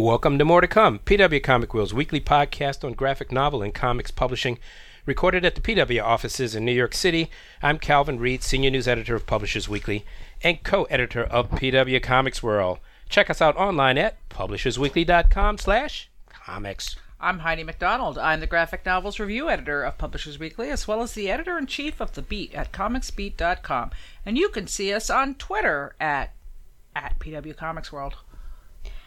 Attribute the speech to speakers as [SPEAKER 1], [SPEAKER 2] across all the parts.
[SPEAKER 1] Welcome to More to Come, PW Comic World's weekly podcast on graphic novel and comics publishing, recorded at the PW offices in New York City. I'm Calvin Reid, senior news editor of Publishers Weekly and co-editor of PW Comics World. Check us out online at publishersweekly.com/comics.
[SPEAKER 2] I'm Heidi MacDonald. I'm the graphic novels review editor of Publishers Weekly, as well as the editor in chief of The Beat at comicsbeat.com. And you can see us on Twitter at, at PW Comics World.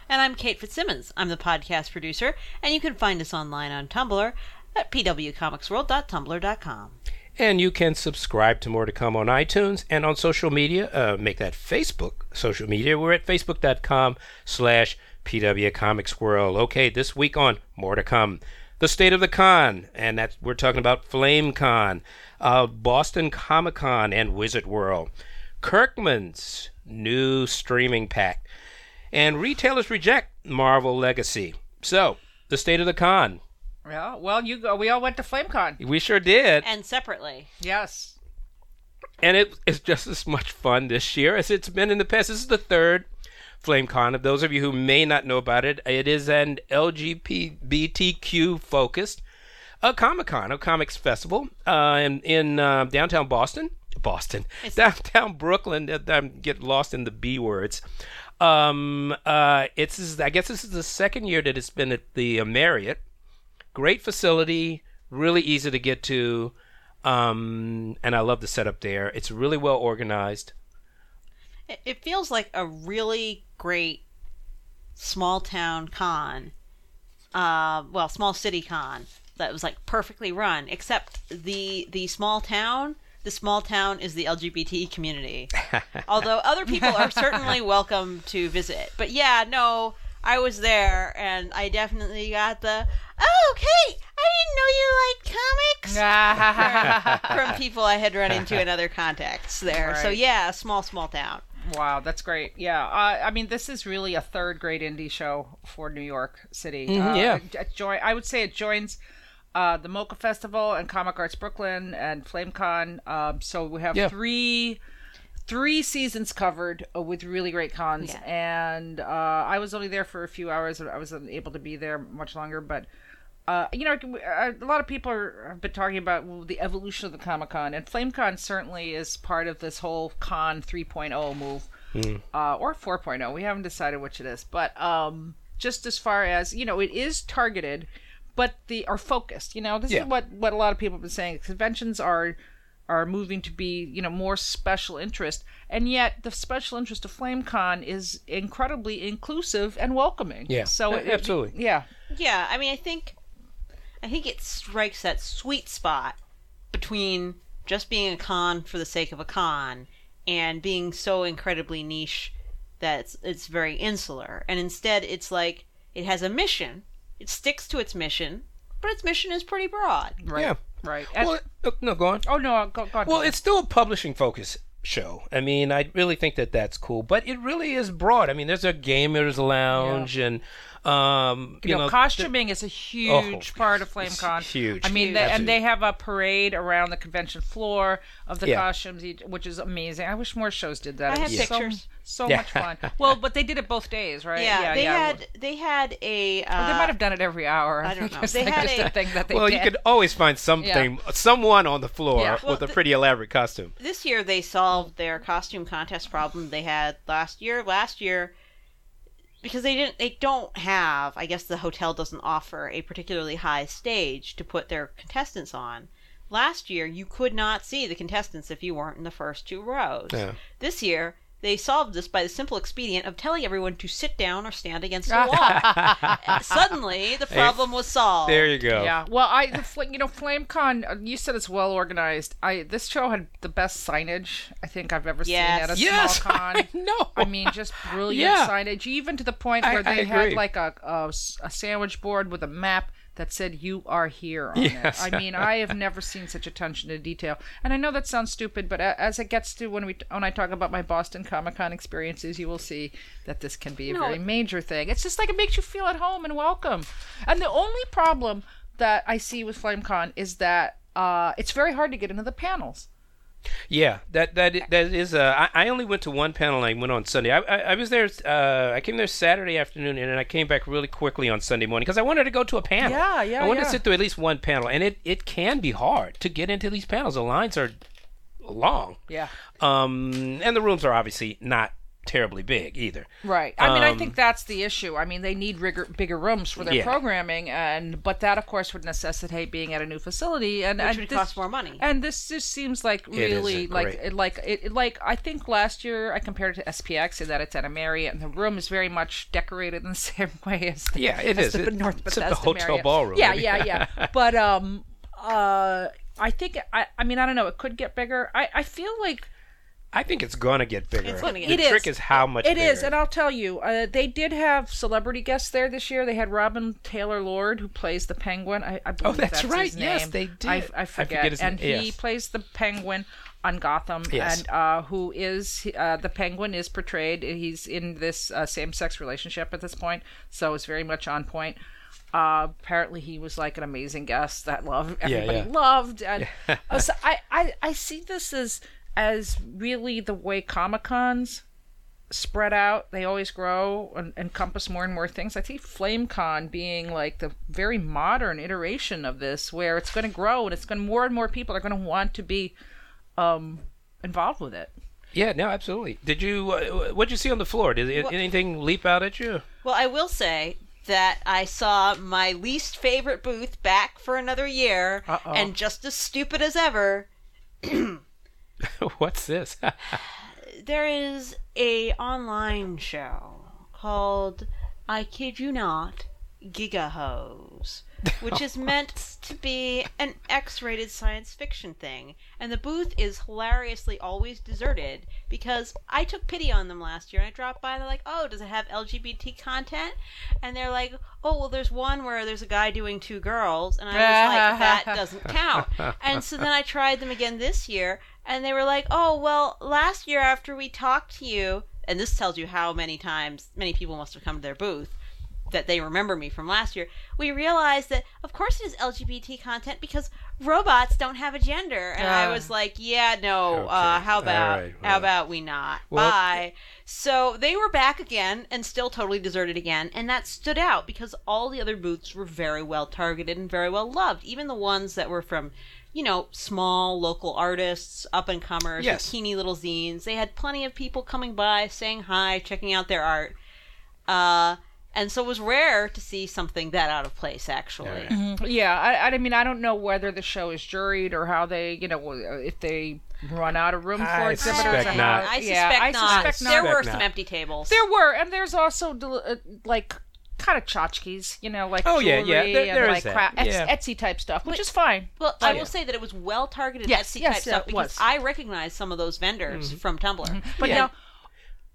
[SPEAKER 3] And I'm Kate Fitzsimmons. I'm the podcast producer, and you can find us online on Tumblr at pwcomicsworld.tumblr.com.
[SPEAKER 1] And you can subscribe to More to Come on iTunes and on social media. Uh, make that Facebook social media. We're at facebook.com slash PW Comics World. Okay, this week on More to Come, the state of the con, and that's we're talking about Flame Con, uh, Boston Comic Con, and Wizard World, Kirkman's new streaming pack, and retailers reject Marvel Legacy. So, the state of the con.
[SPEAKER 2] Yeah, well, you go. We all went to FlameCon.
[SPEAKER 1] We sure did.
[SPEAKER 3] And separately.
[SPEAKER 2] Yes.
[SPEAKER 1] And it's just as much fun this year as it's been in the past. This is the third FlameCon. Of those of you who may not know about it, it is an LGBTQ focused a Comic Con, a comics festival uh, in, in uh, downtown Boston. Boston,
[SPEAKER 3] It's-
[SPEAKER 1] downtown Brooklyn. I'm get lost in the B words. Um, uh, it's I guess this is the second year that it's been at the uh, Marriott. Great facility, really easy to get to, um, and I love the setup there. It's really well organized.
[SPEAKER 3] It, feels like a really great small town con. Uh, well, small city con that was like perfectly run, except the the small town. The small town is the LGBT community. Although other people are certainly welcome to visit. But yeah, no, I was there and I definitely got the oh, Kate, I didn't know you liked comics from people I had run into in other contexts there. So yeah, small, small town.
[SPEAKER 2] Wow, that's great. Yeah, uh, I mean, this is really a third grade indie show for New York City. uh,
[SPEAKER 1] yeah.
[SPEAKER 2] it, it join, I would say it joins uh, the MoCCA Festival and Comic Arts Brooklyn and FlameCon. Um, so we have
[SPEAKER 1] Yeah.
[SPEAKER 2] three three seasons covered uh, with really great cons.
[SPEAKER 3] Yeah.
[SPEAKER 2] And uh, I was only there for a few hours. I wasn't able to be there much longer, but. Uh, you know, a lot of people are, have been talking about the evolution of the Comic Con, and FlameCon certainly is part of this whole Con 3.0 move uh, or 4.0. We haven't decided which it is, but um, just as far as you know, it is targeted, but the are focused. You know, this
[SPEAKER 1] Yeah.
[SPEAKER 2] is what what a lot of people have been saying. Conventions are are moving to be you know more special interest, and yet the special interest of FlameCon is incredibly inclusive and welcoming.
[SPEAKER 1] Yeah.
[SPEAKER 2] so it-
[SPEAKER 1] absolutely.
[SPEAKER 2] yeah.
[SPEAKER 3] Yeah, I mean, I think, I think it strikes that sweet spot between just being a con for the sake of a con and being so incredibly niche that it's, it's very insular. And instead, it's like it has a mission. It sticks to its mission, but its mission is pretty broad.
[SPEAKER 2] Right.
[SPEAKER 1] Yeah.
[SPEAKER 2] Right. And-
[SPEAKER 1] Well, uh, no, go on.
[SPEAKER 2] oh no, go, go on.
[SPEAKER 1] Well, it's still a publishing focus show. I mean, I really think that that's cool, but it really is broad. I mean, there's a gamers lounge and um, you,
[SPEAKER 2] you know,
[SPEAKER 1] know,
[SPEAKER 2] costuming is a huge
[SPEAKER 1] Oh,
[SPEAKER 2] part of
[SPEAKER 1] it's
[SPEAKER 2] FlameCon.
[SPEAKER 1] huge.
[SPEAKER 2] I mean,
[SPEAKER 1] Huge.
[SPEAKER 2] they, and they have a parade around the convention floor of the
[SPEAKER 1] Yeah.
[SPEAKER 2] costumes, which is amazing. I wish more shows did that.
[SPEAKER 3] I
[SPEAKER 2] It
[SPEAKER 3] have
[SPEAKER 2] was so-
[SPEAKER 3] pictures.
[SPEAKER 2] So,
[SPEAKER 1] Yeah.
[SPEAKER 2] much fun. Well, but they did it both days, right?
[SPEAKER 3] Yeah, they
[SPEAKER 2] yeah.
[SPEAKER 3] had they had a. Uh,
[SPEAKER 2] Well, they might have done it every hour.
[SPEAKER 3] I don't know. They
[SPEAKER 2] like
[SPEAKER 3] had
[SPEAKER 2] just
[SPEAKER 3] a-
[SPEAKER 2] a thing that they
[SPEAKER 1] well,
[SPEAKER 2] did.
[SPEAKER 1] you could always find something, someone on the floor
[SPEAKER 2] Yeah.
[SPEAKER 3] Well,
[SPEAKER 1] with a
[SPEAKER 3] the-
[SPEAKER 1] pretty elaborate costume.
[SPEAKER 3] this year they solved their costume contest problem they had last year. Last year, because they didn't, they don't have. I guess the hotel doesn't offer a particularly high stage to put their contestants on. Last year, you could not see the contestants if you weren't in the first two rows.
[SPEAKER 1] Yeah.
[SPEAKER 3] This year, they solved this by the simple expedient of telling everyone to sit down or stand against a wall. Suddenly, the problem was solved.
[SPEAKER 1] There you go.
[SPEAKER 2] Yeah, well, I the, fl- you know FlameCon. uh, You said it's well organized. I this show had the best signage I think I've ever
[SPEAKER 3] Yes.
[SPEAKER 2] seen at a
[SPEAKER 1] Yes,
[SPEAKER 2] small con.
[SPEAKER 1] I know.
[SPEAKER 2] I mean, just brilliant
[SPEAKER 1] Yeah.
[SPEAKER 2] signage, even to the point where
[SPEAKER 1] I
[SPEAKER 2] they had
[SPEAKER 1] agree.
[SPEAKER 2] like a sandwich board with a map that said "You are here" on
[SPEAKER 1] Yes.
[SPEAKER 2] it. I mean, I have never seen such attention to detail. And I know that sounds stupid, but as it gets to when we when I talk about my Boston Comic Con experiences, you will see that this can be a
[SPEAKER 3] No,
[SPEAKER 2] very major thing. It's just like it makes you feel at home and welcome. And the only problem that I see with FlameCon is that uh, it's very hard to get into the panels
[SPEAKER 1] Yeah, that that that is. Uh, I, I only went to one panel. and I went on Sunday. I, I, I was there. Uh, I came there Saturday afternoon, and then I came back really quickly on Sunday morning because I wanted to go to a panel.
[SPEAKER 2] Yeah, yeah,
[SPEAKER 1] I wanted
[SPEAKER 2] yeah.
[SPEAKER 1] to sit through at least one panel, and it it can be hard to get into these panels. The lines are long.
[SPEAKER 2] Yeah.
[SPEAKER 1] Um, and the rooms are obviously not terribly big either.
[SPEAKER 2] Right. I mean, I
[SPEAKER 1] Um,
[SPEAKER 2] think that's the issue. I mean, they need rigor, bigger rooms for their
[SPEAKER 1] Yeah.
[SPEAKER 2] programming, and but that, of course, would necessitate being at a new facility, and
[SPEAKER 3] Which
[SPEAKER 2] and
[SPEAKER 3] would
[SPEAKER 2] this-
[SPEAKER 3] cost more money.
[SPEAKER 2] And this just seems like really like it, like it, it- like I think last year I compared it to SPX in that it's at a Marriott, and the room is very much decorated in the same way as the,
[SPEAKER 1] Yeah, it
[SPEAKER 2] as
[SPEAKER 1] is.
[SPEAKER 2] the
[SPEAKER 1] It-
[SPEAKER 2] North
[SPEAKER 1] except the
[SPEAKER 2] Bethesda
[SPEAKER 1] hotel
[SPEAKER 2] Marriott.
[SPEAKER 1] ballroom,
[SPEAKER 2] Yeah, yeah, yeah. But um, uh, I think I I mean I don't know. It could get bigger. I I feel like.
[SPEAKER 1] I think it's gonna get bigger.
[SPEAKER 3] It's gonna get
[SPEAKER 1] the
[SPEAKER 2] It
[SPEAKER 1] trick
[SPEAKER 2] is.
[SPEAKER 1] is how much
[SPEAKER 2] It is,
[SPEAKER 1] bigger.
[SPEAKER 2] and I'll tell you, uh, they did have celebrity guests there this year. They had Robin Taylor Lord, who plays the Penguin. I, I believe
[SPEAKER 1] Oh, that's right.
[SPEAKER 2] His
[SPEAKER 1] Yes, they did.
[SPEAKER 2] I,
[SPEAKER 1] I
[SPEAKER 2] I
[SPEAKER 1] forget
[SPEAKER 2] forget,
[SPEAKER 1] his
[SPEAKER 2] and
[SPEAKER 1] name.
[SPEAKER 2] he
[SPEAKER 1] Yes.
[SPEAKER 2] plays the Penguin on Gotham,
[SPEAKER 1] Yes.
[SPEAKER 2] and uh, who is uh, the Penguin is portrayed. He's in this uh, same-sex relationship at this point, so it's very much on point. Uh, apparently, he was like an amazing guest that love everybody
[SPEAKER 1] yeah.
[SPEAKER 2] loved, and uh, so I, I I see this as as really the way Comic Cons spread out. They always grow and encompass more and more things. I see FlameCon being like the very modern iteration of this, where it's going to grow and it's going to more and more people are going to want to be um, involved with it.
[SPEAKER 1] Yeah, no, absolutely. Did you? Uh, what'd you see on the floor? Did
[SPEAKER 3] Well-
[SPEAKER 1] anything leap out at you?
[SPEAKER 3] Well, I will say that I saw my least favorite booth back for another year,
[SPEAKER 2] Uh-oh.
[SPEAKER 3] and just as stupid as ever,
[SPEAKER 1] What's this?
[SPEAKER 3] there is a online show called I kid you not Gigahose which is meant to be an X-rated science fiction thing. And the booth is hilariously always deserted because I took pity on them last year. And I dropped by and they're like oh does it have LGBT content? And they're like oh well there's one where there's a guy doing two girls. And I was like that doesn't count. And so then I tried them again this year and they were like, "Oh, well, last year after we talked to you, and this tells you how many times many people must have come to their booth that they remember me from last year. We realized that of course it is LGBT content because robots don't have a gender." And I
[SPEAKER 2] Ah.
[SPEAKER 3] was like, "Yeah, no.
[SPEAKER 1] Okay.
[SPEAKER 3] Uh, how about
[SPEAKER 1] right,
[SPEAKER 3] how about we not?
[SPEAKER 1] Well-
[SPEAKER 3] Bye." So they were back again and still totally deserted again, and that stood out because all the other booths were very well targeted and very well loved. Even the ones that were from, you know, small local artists, up and comers,
[SPEAKER 1] Yes.
[SPEAKER 3] teeny little zines. They had plenty of people coming by, saying hi, checking out their art. Uh, and so it was rare to see something that out of place, actually.
[SPEAKER 1] Yeah.
[SPEAKER 2] Yeah, I, I mean, I don't know whether the show is juried or how they, you know, if they run out of room for
[SPEAKER 1] I
[SPEAKER 2] exhibitors.
[SPEAKER 1] suspect
[SPEAKER 2] or how-
[SPEAKER 1] not.
[SPEAKER 3] I suspect
[SPEAKER 2] yeah,
[SPEAKER 3] not.
[SPEAKER 2] I suspect
[SPEAKER 3] There
[SPEAKER 2] not.
[SPEAKER 3] were
[SPEAKER 1] Suspect
[SPEAKER 3] some empty tables.
[SPEAKER 2] There were, and there's also del- uh, like kind of tchotchkes, you know, like
[SPEAKER 1] Oh, yeah,
[SPEAKER 2] jewelry
[SPEAKER 1] yeah, there-
[SPEAKER 2] and
[SPEAKER 1] there is
[SPEAKER 2] like
[SPEAKER 1] that,
[SPEAKER 2] cra- Etsy,
[SPEAKER 1] yeah.
[SPEAKER 2] Etsy type stuff, which is fine.
[SPEAKER 3] Well,
[SPEAKER 1] Oh,
[SPEAKER 3] I
[SPEAKER 1] yeah.
[SPEAKER 3] will say that it was well targeted
[SPEAKER 2] Yes,
[SPEAKER 3] Etsy
[SPEAKER 2] yes,
[SPEAKER 3] type
[SPEAKER 2] yeah,
[SPEAKER 3] stuff because
[SPEAKER 2] was.
[SPEAKER 3] I recognized some of those vendors from Tumblr.
[SPEAKER 2] But
[SPEAKER 1] Yeah.
[SPEAKER 2] now,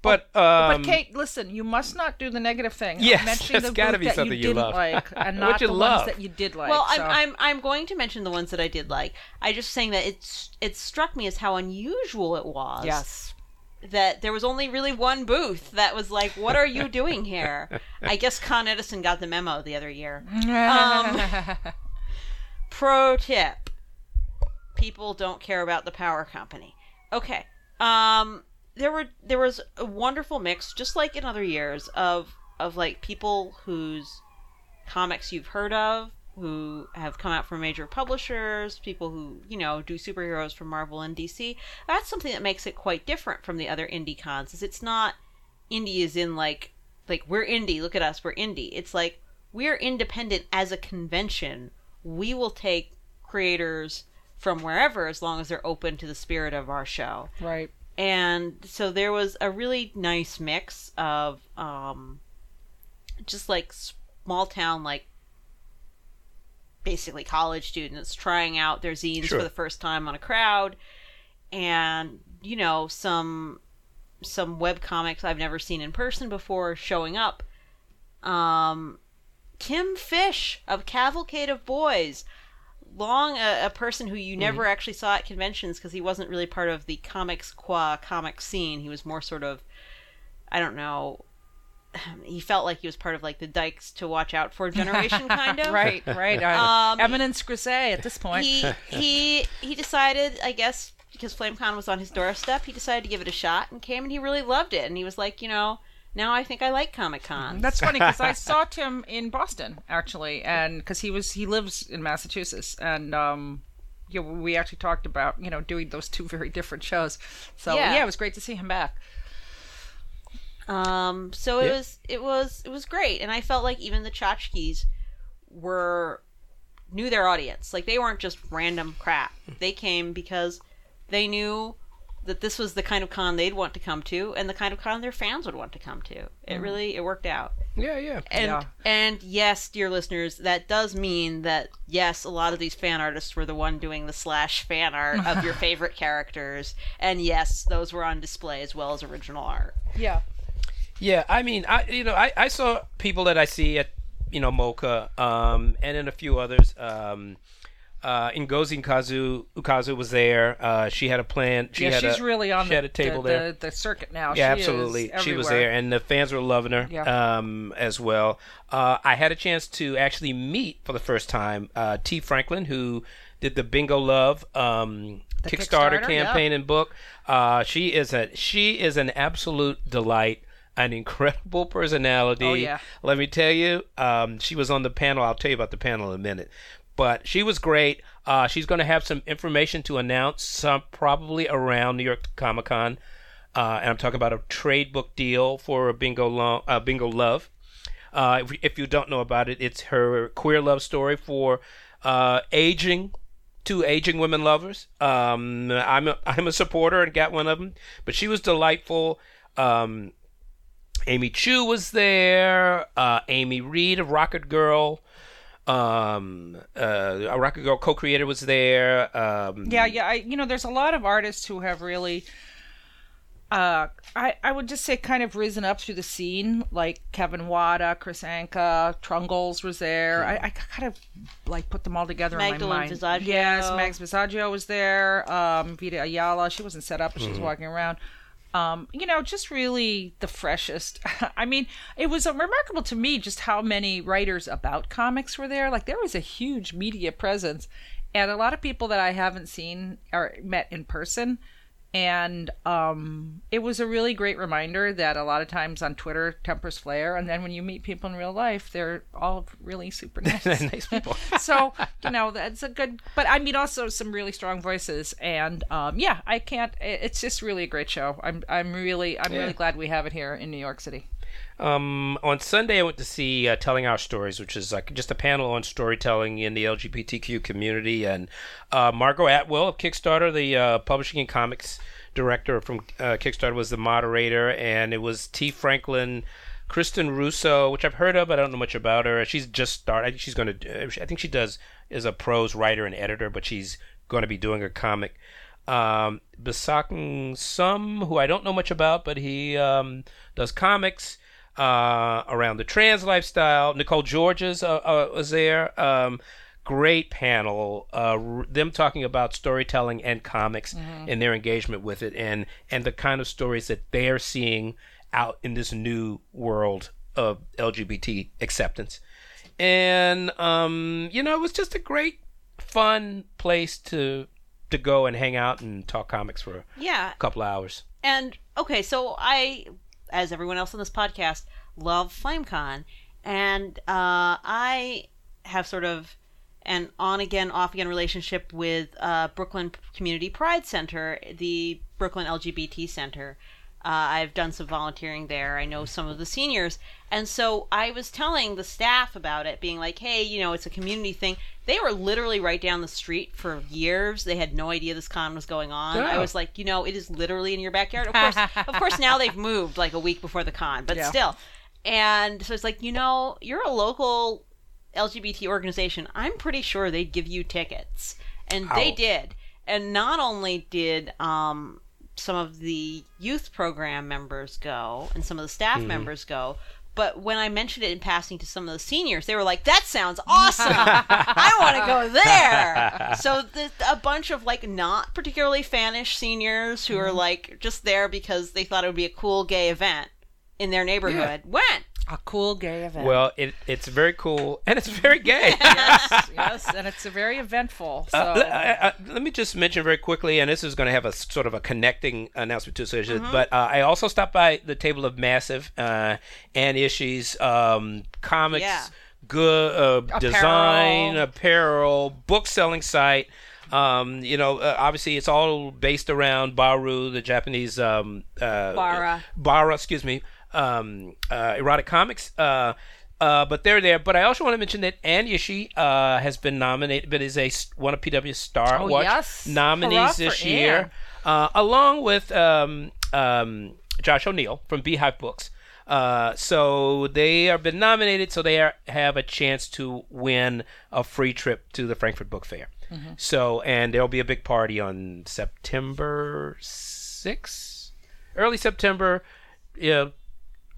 [SPEAKER 1] But um,
[SPEAKER 2] but Kate, listen, you must not do the negative thing.
[SPEAKER 1] Yes,
[SPEAKER 2] mentioning
[SPEAKER 1] that's
[SPEAKER 2] the
[SPEAKER 1] gotta be
[SPEAKER 2] that
[SPEAKER 1] something
[SPEAKER 2] you
[SPEAKER 1] you
[SPEAKER 2] didn't
[SPEAKER 1] love.
[SPEAKER 2] like, and not the
[SPEAKER 1] love.
[SPEAKER 2] ones that you did like.
[SPEAKER 3] Well,
[SPEAKER 2] so.
[SPEAKER 3] I'm, I'm I'm going to mention the ones that I did like. I just saying that it's it struck me as how unusual it was.
[SPEAKER 2] yes.
[SPEAKER 3] That there was only really one booth that was like, "What are you doing here?" I guess Con Edison got the memo the other year. Um, pro tip: People don't care about the power company. Okay. Um, there were there was a wonderful mix, just like in other years, of of like people whose comics you've heard of, who have come out from major publishers, people who you know do superheroes from Marvel and DC. That's something that makes it quite different from the other indie cons. Is it's not indie is in like like we're indie. Look at us, we're indie. It's like we're independent as a convention. We will take creators from wherever as long as they're open to the spirit of our show
[SPEAKER 2] right.
[SPEAKER 3] and so there was a really nice mix of um just like small town like basically college students trying out their zines
[SPEAKER 1] Sure.
[SPEAKER 3] for the first time on a crowd and you know some some web comics I've never seen in person before showing up um Tim Fish of Cavalcade of Boys long a, a person who you never actually saw at conventions because he wasn't really part of the comics qua comic scene. He was more sort of, I don't know. He felt like he was part of like the Dykes to watch out for generation, kind of.
[SPEAKER 2] Right, right.
[SPEAKER 3] Um,
[SPEAKER 2] Eminence Grisey at this point.
[SPEAKER 3] He he he decided, I guess, because FlameCon was on his doorstep, he decided to give it a shot and came and he really loved it. And he was like, you know, now I think I like Comic Con.
[SPEAKER 2] That's funny because I saw Tim in Boston actually, and because he was he lives in Massachusetts, and um, you know, we actually talked about you know doing those two very different shows. So
[SPEAKER 3] Yeah.
[SPEAKER 2] yeah, it was great to see him back.
[SPEAKER 3] Um, so it
[SPEAKER 1] Yeah.
[SPEAKER 3] was it was it was great, and I felt like even the tchotchkes were knew their audience. Like they weren't just random crap. They came because they knew that this was the kind of con they'd want to come to, and the kind of con their fans would want to come to. It really it worked out.
[SPEAKER 1] Yeah, yeah.
[SPEAKER 3] And
[SPEAKER 2] Yeah.
[SPEAKER 3] and yes, dear listeners, that does mean that yes, a lot of these fan artists were the one doing the slash fan art of your favorite characters, and yes, those were on display as well as original art.
[SPEAKER 2] Yeah.
[SPEAKER 1] Yeah, I mean, I you know, I, I saw people that I see at you know MoCCA, um, and then a few others. Um, uh, Ngozi Ukazu Ukazu was there. Uh, she had a plan. She
[SPEAKER 2] yeah,
[SPEAKER 1] had
[SPEAKER 2] she's
[SPEAKER 1] a,
[SPEAKER 2] really on
[SPEAKER 1] she
[SPEAKER 2] the,
[SPEAKER 1] had a table
[SPEAKER 2] the,
[SPEAKER 1] there.
[SPEAKER 2] the, the circuit now.
[SPEAKER 1] Yeah,
[SPEAKER 2] She
[SPEAKER 1] absolutely. She was there, and the fans were loving her
[SPEAKER 2] Yeah.
[SPEAKER 1] um, as well. Uh, I had a chance to actually meet for the first time uh, Tee Franklin, who did the Bingo Love um, Kickstarter,
[SPEAKER 2] Kickstarter, yeah.
[SPEAKER 1] campaign and book. Uh, she is a she is an absolute delight. An incredible personality.
[SPEAKER 2] Oh, yeah.
[SPEAKER 1] Let me tell you, um, she was on the panel. I'll tell you about the panel in a minute. But she was great. Uh, she's going to have some information to announce, some probably around New York Comic Con, uh, and I'm talking about a trade book deal for Bingo Lo- uh, Bingo Love. Uh, if, if you don't know about it, it's her queer love story for uh, aging two aging women lovers. Um, I'm a, I'm a supporter and got one of them, but she was delightful. Um, Amy Chu was there. Uh, Amy Reed of Rocket Girl. Um, uh, a Rocket Girl co-creator was there. Um,
[SPEAKER 2] Yeah, yeah. I, you know, there's a lot of artists who have really, uh, I, I would just say, kind of risen up through the scene, like Kevin Wada, Kris Anka, Trungles was there. I, I kind of like put them all together in my mind.
[SPEAKER 3] Visaggio.
[SPEAKER 2] Yes, Mags Visaggio was there. Um, Vita Ayala, she wasn't set up, but she was walking around. Um, you know, just really the freshest. I mean, it was remarkable to me just how many writers about comics were there. Like there was a huge media presence, and a lot of people that I haven't seen or met in person. And um, it was a really great reminder that a lot of times on Twitter tempers flare, and then when you meet people in real life, they're all really super nice.
[SPEAKER 1] nice people.
[SPEAKER 2] so you know that's a good but i mean also some really strong voices and um yeah i can't it's just really a great show i'm i'm really i'm
[SPEAKER 1] Yeah.
[SPEAKER 2] really glad we have it here in new york city
[SPEAKER 1] Um, on Sunday, I went to see uh, Telling Our Stories, which is like just a panel on storytelling in the LGBTQ community. And uh, Margot Atwell of Kickstarter, the uh, publishing and comics director from uh, Kickstarter, was the moderator. And it was Tee Franklin, Kristen Russo, which I've heard of, but I don't know much about her. She's just started. I think she's going to. I think she does is a prose writer and editor, but she's going to be doing a comic. Um, Bishakh Som, who I don't know much about, but he um, does comics uh, around the trans lifestyle. Nicole Georges uh, uh, was there. Um, great panel. Uh, r- them talking about storytelling and comics and their engagement with it, and and the kind of stories that they're seeing out in this new world of LGBT acceptance. And um, you know, it was just a great, fun place to to go and hang out and talk comics for
[SPEAKER 3] yeah.
[SPEAKER 1] a couple hours.
[SPEAKER 3] And okay, so I, as everyone else on this podcast, love FlameCon, and uh, I have sort of an on again, off again relationship with uh, Brooklyn Community Pride Center, the Brooklyn LGBT Center. Uh, I've done some volunteering there. I know some of the seniors. And so I was telling the staff about it, being like, hey, you know, it's a community thing. They were literally right down the street for years. They had no idea this con was going on. I was like, you know, it is literally in your backyard. Of course, of course, now they've moved like a week before the con, but
[SPEAKER 2] Yeah.
[SPEAKER 3] still. And so it's like, you know, you're a local LGBT organization. I'm pretty sure they'd give you tickets, and they did. And not only did um, some of the youth program members go, and some of the staff mm-hmm. members go. But when I mentioned it in passing to some of the seniors, they were like, "That sounds awesome! I want to go there." So the, a bunch of like not particularly fanish seniors who are mm-hmm. like just there because they thought it would be a cool gay event in their neighborhood went.
[SPEAKER 2] A cool gay event.
[SPEAKER 1] Well, it, it's very cool and it's very gay.
[SPEAKER 2] yes, yes, and it's a very eventful. So
[SPEAKER 1] Uh, le- I- I- let me just mention very quickly, and this is going to have a sort of a connecting announcement to it.
[SPEAKER 2] Mm-hmm.
[SPEAKER 1] But uh, I also stopped by the table of Massive uh, and Ishii's um, comics,
[SPEAKER 3] Yeah.
[SPEAKER 1] good uh, design, apparel, book selling site. Um, you know, uh, obviously, it's all based around Baru, the Japanese um, uh,
[SPEAKER 3] Bara.
[SPEAKER 1] Bara, excuse me, um, uh, erotic comics. Uh, uh, but they're there. But I also want to mention that Anne Ishii uh, has been nominated, but is a one of PW's Star
[SPEAKER 2] Oh,
[SPEAKER 1] Watch
[SPEAKER 2] yes.
[SPEAKER 1] nominees this year, uh, along with um, um, Josh O'Neill from Beehive Books. Uh, so they have been nominated, so they are, have a chance to win a free trip to the Frankfurt Book Fair.
[SPEAKER 2] Mm-hmm.
[SPEAKER 1] So, and there'll be a big party on September 6th, early September. Yeah,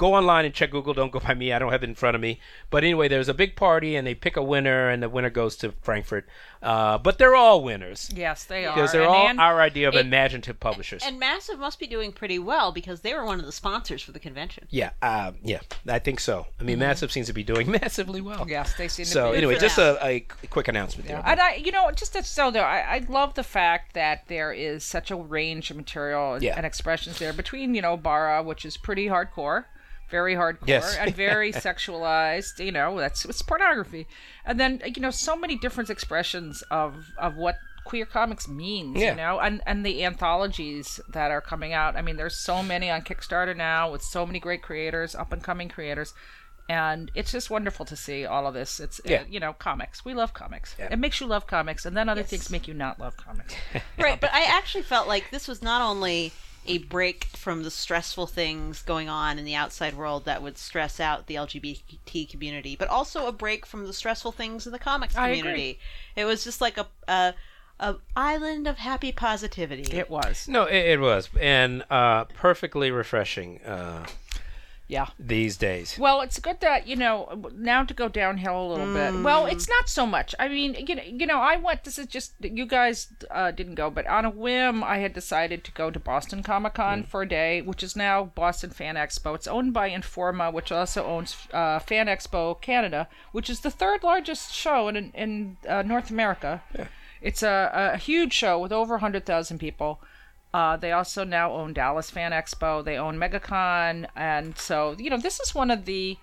[SPEAKER 1] go online and check Google. Don't go by me. I don't have it in front of me. But anyway, there's a big party, and they pick a winner, and the winner goes to Frankfurt. Uh, but they're all winners
[SPEAKER 2] yes, they are.
[SPEAKER 1] because they're
[SPEAKER 2] And
[SPEAKER 1] all
[SPEAKER 2] Ann-
[SPEAKER 1] our idea of
[SPEAKER 3] it-
[SPEAKER 1] imaginative publishers.
[SPEAKER 3] And Massive must be doing pretty well because they were one of the sponsors for the convention.
[SPEAKER 1] yeah, uh, yeah, I think so. I mean, Massive seems to be doing massively well.
[SPEAKER 2] Mm-hmm. Yes, they seem to
[SPEAKER 1] So anyway, just a, a quick announcement there.
[SPEAKER 2] And I, you know, just to so though, I, I love the fact that there is such a range of material and,
[SPEAKER 1] Yeah.
[SPEAKER 2] and expressions there between, you know, Bara, which is pretty hardcore, very hardcore,
[SPEAKER 1] Yes.
[SPEAKER 2] and very sexualized. You know, that's it's pornography, and then you know, so many different expressions of of what queer comics means.
[SPEAKER 1] Yeah.
[SPEAKER 2] You know, and and the anthologies that are coming out. I mean, there's so many on Kickstarter now with so many great creators, up and coming creators. And it's just wonderful to see all of this. It's
[SPEAKER 1] Yeah.
[SPEAKER 2] uh, you know comics. We love comics.
[SPEAKER 1] Yeah.
[SPEAKER 2] It makes you love comics, and then other things make you not love comics.
[SPEAKER 3] Right, but I actually felt like this was not only a break from the stressful things going on in the outside world that would stress out the LGBT community, but also a break from the stressful things in the comics community. It was just like a, a a island of happy positivity.
[SPEAKER 2] It was.
[SPEAKER 1] no, it, it was, and uh, perfectly refreshing uh,
[SPEAKER 2] Yeah.
[SPEAKER 1] these days.
[SPEAKER 2] Well, it's good that you know now to go downhill a little bit. Well, it's not so much. I mean, you know, you know, I went. This is just you guys uh, didn't go, but on a whim, I had decided to go to Boston Comic Con for a day, which is now Boston Fan Expo. It's owned by Informa, which also owns uh, Fan Expo Canada, which is the third largest show in in uh, North America. Yeah. It's a, a huge show with over 100,000 people. Uh, they also now own Dallas Fan Expo. They own MegaCon, and so you know this is one of the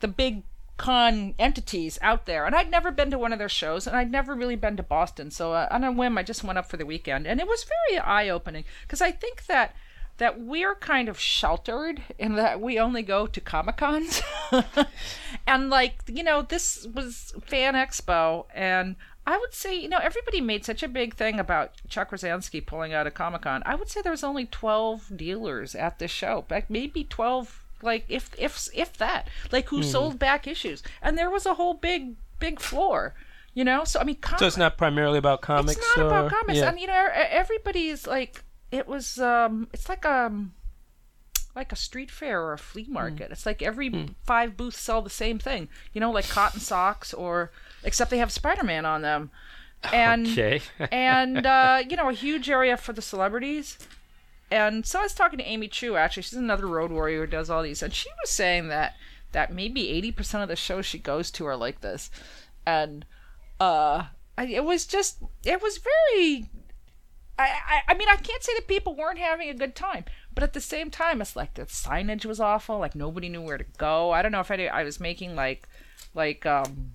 [SPEAKER 2] the big con entities out there. And I'd never been to one of their shows, and I'd never really been to Boston. So uh, on a whim, I just went up for the weekend, and it was very eye opening because I think that that we're kind of sheltered in that we only go to comic cons and like you know this was fan expo and i would say you know everybody made such a big thing about chuck Rozanski pulling out of comic-con i would say there was only 12 dealers at this show like maybe 12 like if if if that like who sold back issues and there was a whole big big floor you know so i mean com-
[SPEAKER 1] So it's not primarily about comics.
[SPEAKER 2] it's not
[SPEAKER 1] or,
[SPEAKER 2] about comics
[SPEAKER 1] Yeah.
[SPEAKER 2] and you know everybody's like it was um it's like um like a street fair or a flea
[SPEAKER 1] Hmm.
[SPEAKER 2] market. It's like every five booths sell the same thing. You know, like cotton socks or except they have Spider-Man on them. And
[SPEAKER 1] okay.
[SPEAKER 2] and uh, you know, a huge area for the celebrities. And so I was talking to Amy Chu actually. She's another road warrior who does all these and she was saying that that maybe 80% of the shows she goes to are like this. And uh I, it was just it was very I, I I mean I can't say that people weren't having a good time, but at the same time it's like the signage was awful, like nobody knew where to go. I don't know if I, I was making like like um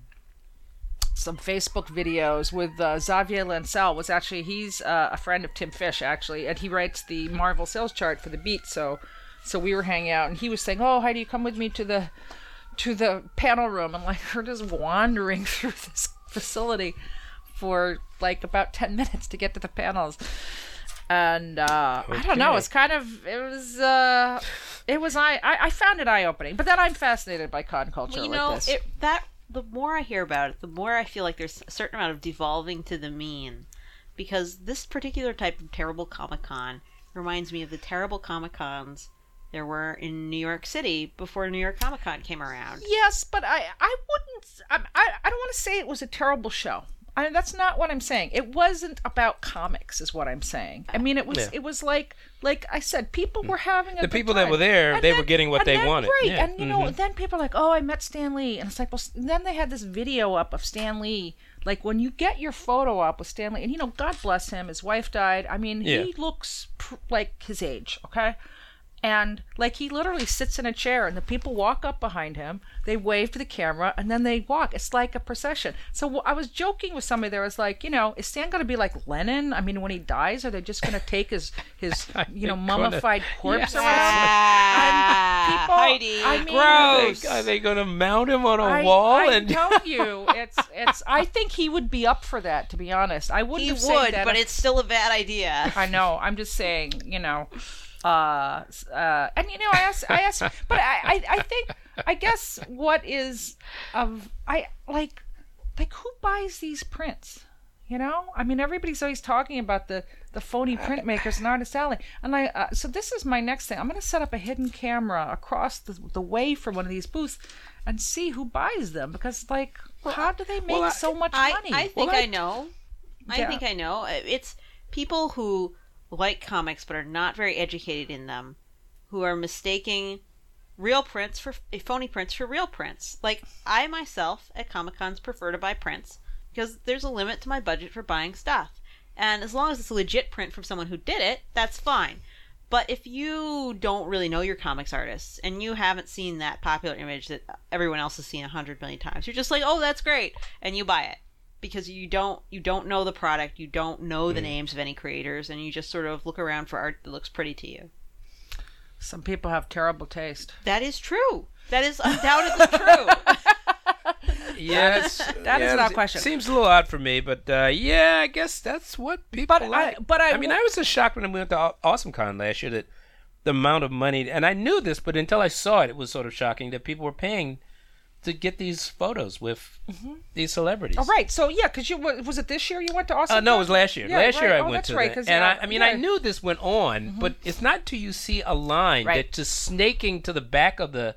[SPEAKER 2] some Facebook videos with uh, Xavier Lancel was actually he's uh, a friend of Tim Fish actually, and he writes the Marvel sales chart for the Beat. So so we were hanging out, and he was saying, "Oh, Heidi, come with me to the to the panel room," and like we're just wandering through this facility for like about 10 minutes to get to the panels and uh i don't know
[SPEAKER 1] Okay.
[SPEAKER 2] it's kind of it was uh it was i i, I found it eye-opening but then i'm fascinated by con culture
[SPEAKER 3] Well, you
[SPEAKER 2] like
[SPEAKER 3] know,
[SPEAKER 2] this
[SPEAKER 3] it that the more I hear about it, the more I feel like there's a certain amount of devolving to the mean, because this particular type of terrible Comic Con reminds me of the terrible Comic Cons there were in New York City before New York Comic Con came around.
[SPEAKER 2] yes but i i wouldn't i i, I don't want to say it was a terrible show I, that's not what I'm saying. It wasn't about comics, is what I'm saying. I mean, it was
[SPEAKER 1] Yeah.
[SPEAKER 2] it was like like I said, people were having a
[SPEAKER 1] The people that were there,
[SPEAKER 2] And
[SPEAKER 1] they were getting what they
[SPEAKER 2] then,
[SPEAKER 1] wanted.
[SPEAKER 2] Right,
[SPEAKER 1] Yeah.
[SPEAKER 2] and you know,
[SPEAKER 1] Mhm.
[SPEAKER 2] then people are like, "Oh, I met Stan Lee," and it's like, well, then they had this video up of Stan Lee. Like when you get your photo up with Stan Lee, and you know, God bless him, his wife died. I mean,
[SPEAKER 1] Yeah.
[SPEAKER 2] he looks pr- like his age. Okay. And like he literally sits in a chair, and the people walk up behind him. They wave to the camera, and then they walk. It's like a procession. So I was joking with somebody. There was like, you know, is Stan going to be like Lenin? I mean, when he dies, are they just going to take his his you know
[SPEAKER 1] think gonna-
[SPEAKER 2] mummified corpse
[SPEAKER 1] Yes.
[SPEAKER 2] around?
[SPEAKER 3] Ah,
[SPEAKER 2] people-
[SPEAKER 3] Heidi,
[SPEAKER 2] I mean-
[SPEAKER 1] Are
[SPEAKER 3] gross.
[SPEAKER 1] they, are they going to mount him on a
[SPEAKER 2] I,
[SPEAKER 1] wall
[SPEAKER 2] I
[SPEAKER 1] and
[SPEAKER 2] tell you, it's it's. I think he would be up for that. To be honest, I wouldn't
[SPEAKER 3] he
[SPEAKER 2] have said
[SPEAKER 3] would,
[SPEAKER 2] that
[SPEAKER 3] but
[SPEAKER 2] if-
[SPEAKER 3] it's still a bad idea.
[SPEAKER 2] I know. I'm just saying, you know, uh, uh, and you know, I asked, I asked, but I, I, I think, I guess, what is of, I like, like who buys these prints? You know, I mean, everybody's always talking about the the phony printmakers and Artist Alley, and I. Uh, so this is my next thing. I'm going to set up a hidden camera across the the way from one of these booths, and see who buys them because, like, how do they make
[SPEAKER 1] well, I-
[SPEAKER 2] so much
[SPEAKER 3] I,
[SPEAKER 2] money?
[SPEAKER 3] I think
[SPEAKER 1] Well, I-
[SPEAKER 3] I know. I think I know. It's people who like comics but are not very educated in them, who are mistaking real prints for uh, phony prints for real prints. Like I myself at Comic Cons prefer to buy prints because there's a limit to my budget for buying stuff, and as long as it's a legit print from someone who did it, that's fine. But if you don't really know your comics artists and you haven't seen that popular image that everyone else has seen a hundred million times, you're just like, "Oh, that's great," and you buy it because you don't you don't know the product, you don't know the names of any creators, and you just sort of look around for art that looks pretty to you.
[SPEAKER 2] Some people have terrible taste.
[SPEAKER 3] That is true. That is undoubtedly true.
[SPEAKER 1] yes,
[SPEAKER 2] that is
[SPEAKER 1] yeah,
[SPEAKER 2] not
[SPEAKER 1] it
[SPEAKER 2] question.
[SPEAKER 1] Seems a little odd for me, but uh, yeah, I guess that's what people
[SPEAKER 2] But I-
[SPEAKER 1] like.
[SPEAKER 2] but I
[SPEAKER 1] mean,
[SPEAKER 2] w-
[SPEAKER 1] I was just shocked when we went to Aw- Awesome Con last year that the amount of money, and I knew this, but until I saw it, it was sort of shocking that people were paying to get these photos with mm-hmm. these celebrities.
[SPEAKER 2] Oh, right. So yeah, because you was it this year you went to Austin?
[SPEAKER 1] Uh, no, it was last year.
[SPEAKER 2] Yeah,
[SPEAKER 1] last year. I
[SPEAKER 2] Oh,
[SPEAKER 1] went
[SPEAKER 2] that's
[SPEAKER 1] to
[SPEAKER 2] right,
[SPEAKER 1] that. and I, uh, I mean,
[SPEAKER 2] yeah.
[SPEAKER 1] I knew this went on, mm-hmm. but it's not till you see a line
[SPEAKER 2] Right.
[SPEAKER 1] that just snaking to the back of the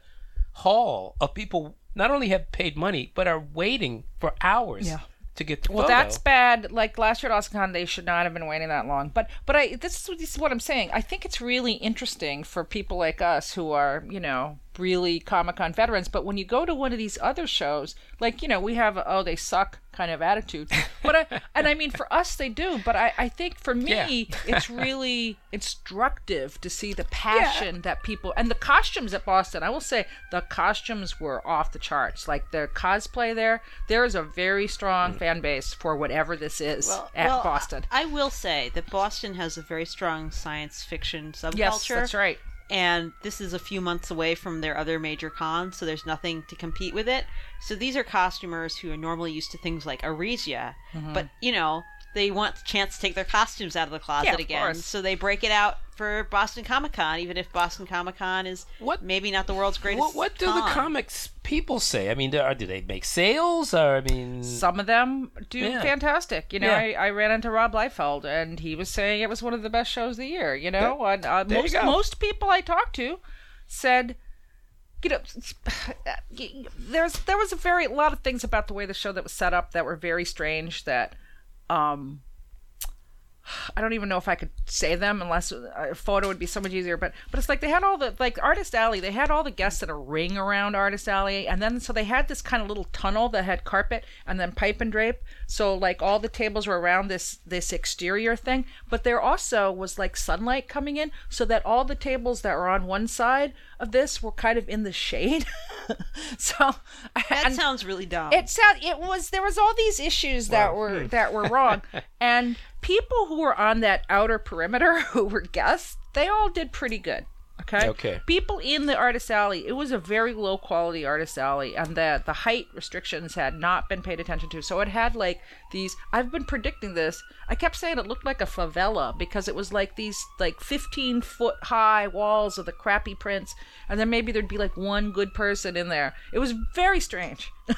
[SPEAKER 1] hall of people not only have paid money but are waiting for hours
[SPEAKER 2] Yeah.
[SPEAKER 1] to get the
[SPEAKER 2] Well,
[SPEAKER 1] photo.
[SPEAKER 2] that's bad. Like last year at Awesome Con, they should not have been waiting that long. But but I this is, this is what I'm saying. I think it's really interesting for people like us who are you know really Comic Con veterans. But when you go to one of these other shows, like you know we have a, oh they suck kind of attitude. But I, and I mean for us they do. But I I think for me
[SPEAKER 1] Yeah.
[SPEAKER 2] it's really instructive to see the passion that people and the costumes at Boston. I will say the costumes were off the charts. Like the cosplay there, there is a very strong mm. fan base for whatever this is at
[SPEAKER 3] well,
[SPEAKER 2] Boston.
[SPEAKER 3] I will say that Boston has a very strong science fiction subculture.
[SPEAKER 2] yes, that's right.
[SPEAKER 3] And this is a few months away from their other major cons, so there's nothing to compete with it. So these are costumers who are normally used to things like Arisia,
[SPEAKER 2] Mm-hmm.
[SPEAKER 3] but you know they want the chance to take their costumes out of the closet
[SPEAKER 2] Yeah, of
[SPEAKER 3] again,
[SPEAKER 2] course.
[SPEAKER 3] so they break it out for Boston Comic Con, even if Boston Comic Con is
[SPEAKER 1] What-
[SPEAKER 3] maybe not the world's greatest.
[SPEAKER 1] What, what do the comics people say? I mean, do, do they make sales? Or I mean,
[SPEAKER 2] Some of them do
[SPEAKER 1] Yeah.
[SPEAKER 2] fantastic. You know,
[SPEAKER 1] Yeah.
[SPEAKER 2] I, I ran into Rob Liefeld, and he was saying it was one of the best shows of the year. You know, and uh,
[SPEAKER 1] there you
[SPEAKER 2] most most people I talked to said, you know, there's there was a very a lot of things about the way the show that was set up that were very strange. That, um, I don't even know if I could say them unless a photo would be so much easier. But but it's like they had all the like Artist Alley. They had all the guests in a ring around Artist Alley, and then so they had this kind of little tunnel that had carpet and then pipe and drape. So like all the tables were around this this exterior thing. But there also was like sunlight coming in, so that all the tables that were on one side of this were kind of in the shade. so
[SPEAKER 3] That
[SPEAKER 2] and-
[SPEAKER 3] sounds really dumb.
[SPEAKER 2] it sound it was there was all these issues that were hmm. that were wrong and people who were on that outer perimeter who were guests they all did pretty good okay?
[SPEAKER 1] Okay.
[SPEAKER 2] people in the artist alley it was a very low quality artist alley and the the height restrictions had not been paid attention to. So it had like these i've been predicting this. I kept saying it looked like a favela because it was like these like 15 foot high walls of the crappy prints and then maybe there'd be like one good person in there. It was very strange.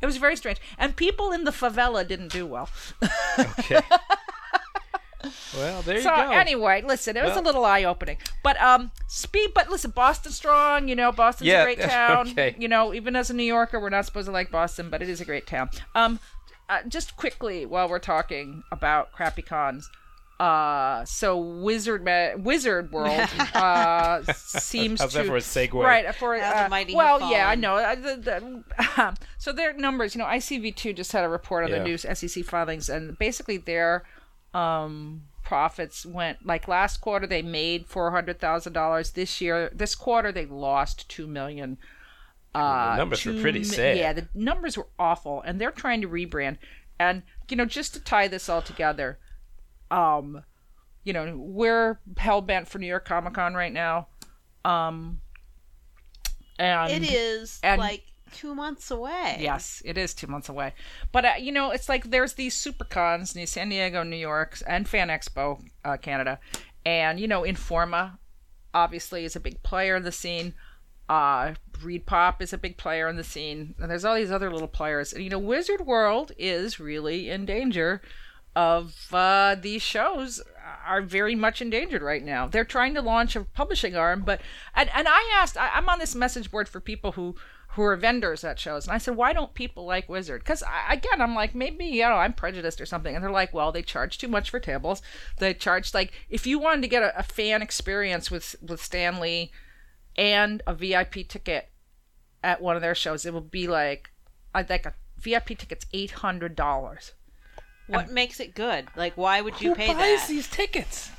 [SPEAKER 2] It was very strange. And people in the favela didn't do well.
[SPEAKER 1] Okay. well, there
[SPEAKER 2] so
[SPEAKER 1] you go.
[SPEAKER 2] anyway listen it was
[SPEAKER 1] Well-
[SPEAKER 2] a little eye-opening but um speed but listen boston's strong you know boston's
[SPEAKER 1] Yeah,
[SPEAKER 2] a great town
[SPEAKER 1] okay.
[SPEAKER 2] you know even as a new yorker we're not supposed to like boston but it is a great town um uh, just quickly while we're talking about crappy cons. Uh, so Wizard Ma- Wizard World uh, seems
[SPEAKER 1] How's
[SPEAKER 2] to
[SPEAKER 1] that for a segue?
[SPEAKER 2] right for uh,
[SPEAKER 3] mighty
[SPEAKER 2] well yeah I know uh, the, the, so their numbers you know ICV2 just had a report on
[SPEAKER 1] Yeah.
[SPEAKER 2] the new SEC filings and basically their um profits went like last quarter they made four hundred thousand dollars this year this quarter they lost two million uh,
[SPEAKER 1] numbers were pretty sad.
[SPEAKER 2] Yeah, the numbers were awful, and they're trying to rebrand. And you know, just to tie this all together, um, you know, we're hell bent for New York Comic Con right now. Um, and
[SPEAKER 3] It is
[SPEAKER 2] and-
[SPEAKER 3] like two months away.
[SPEAKER 2] Yes, it is two months away. But uh, you know, it's like there's these super cons, New San Diego, New York, and Fan Expo, uh, Canada, and you know, Informa, obviously, is a big player in the scene. Uh, ReedPop is a big player in the scene, and there's all these other little players. And you know, Wizard World is really in danger of uh, these shows are very much endangered right now. They're trying to launch a publishing arm, but and, and I asked, I, I'm on this message board for people who who are vendors at shows, and I said, why don't people like Wizard? Because again, I'm like maybe you know I'm prejudiced or something, and they're like, well, they charge too much for tables. They charge like if you wanted to get a, a fan experience with with Stan Lee and a VIP ticket at one of their shows, it would be like uh, I think a VIP ticket's eight hundred dollars.
[SPEAKER 3] What makes it good? Like, why would you
[SPEAKER 1] Who
[SPEAKER 3] pay
[SPEAKER 1] buys
[SPEAKER 3] that?
[SPEAKER 1] these tickets?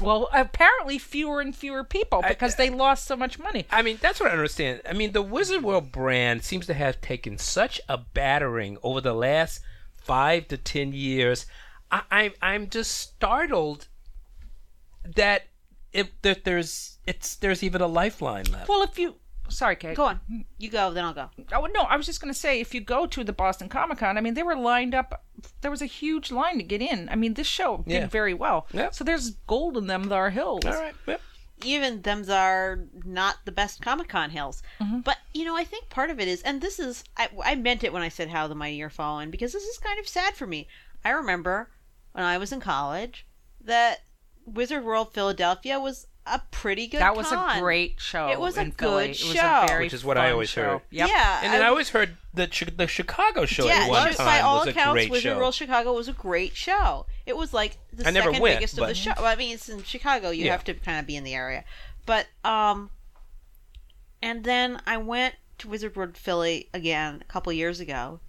[SPEAKER 2] Well, apparently fewer and fewer people because they lost so much money.
[SPEAKER 1] I mean, that's what I understand. I mean, the Wizard World brand seems to have taken such a battering over the last five to ten years. I, I I'm just startled that if that there's it's there's even a lifeline left.
[SPEAKER 2] Well, if you sorry, Kate.
[SPEAKER 3] Go on. You go, then I'll go.
[SPEAKER 2] Oh no, I was just going to say if you go to the Boston Comic Con, I mean they were lined up. There was a huge line to get in. I mean this show did very well.
[SPEAKER 1] Yeah.
[SPEAKER 2] So there's gold in them thar hills.
[SPEAKER 1] All right. Yep.
[SPEAKER 3] even them's are not the best Comic Con hills.
[SPEAKER 2] Mm-hmm.
[SPEAKER 3] But you know, I think part of it is, and this is, I, I meant it when I said how the mighty are fallen because this is kind of sad for me. I remember when I was in college that Wizard World Philadelphia was a pretty good. Show.
[SPEAKER 2] That was
[SPEAKER 3] con.
[SPEAKER 2] a great show.
[SPEAKER 3] It was a
[SPEAKER 2] in Philly.
[SPEAKER 3] good
[SPEAKER 2] It was
[SPEAKER 3] show.
[SPEAKER 2] a very
[SPEAKER 1] Which is what I always
[SPEAKER 2] show.
[SPEAKER 1] heard.
[SPEAKER 2] Yep.
[SPEAKER 3] Yeah,
[SPEAKER 1] And then I always heard that Chi- the Chicago show
[SPEAKER 3] yeah,
[SPEAKER 1] at one
[SPEAKER 3] Chi-
[SPEAKER 1] time
[SPEAKER 3] by all
[SPEAKER 1] was a
[SPEAKER 3] accounts,
[SPEAKER 1] great
[SPEAKER 3] Wizard
[SPEAKER 1] show.
[SPEAKER 3] World Chicago was a great show. It was like the
[SPEAKER 1] I never
[SPEAKER 3] second
[SPEAKER 1] went,
[SPEAKER 3] biggest of the show. Well, I mean, it's in Chicago. You
[SPEAKER 1] Yeah.
[SPEAKER 3] have to kind of be in the area. But um, and then I went to Wizard World Philly again a couple years ago,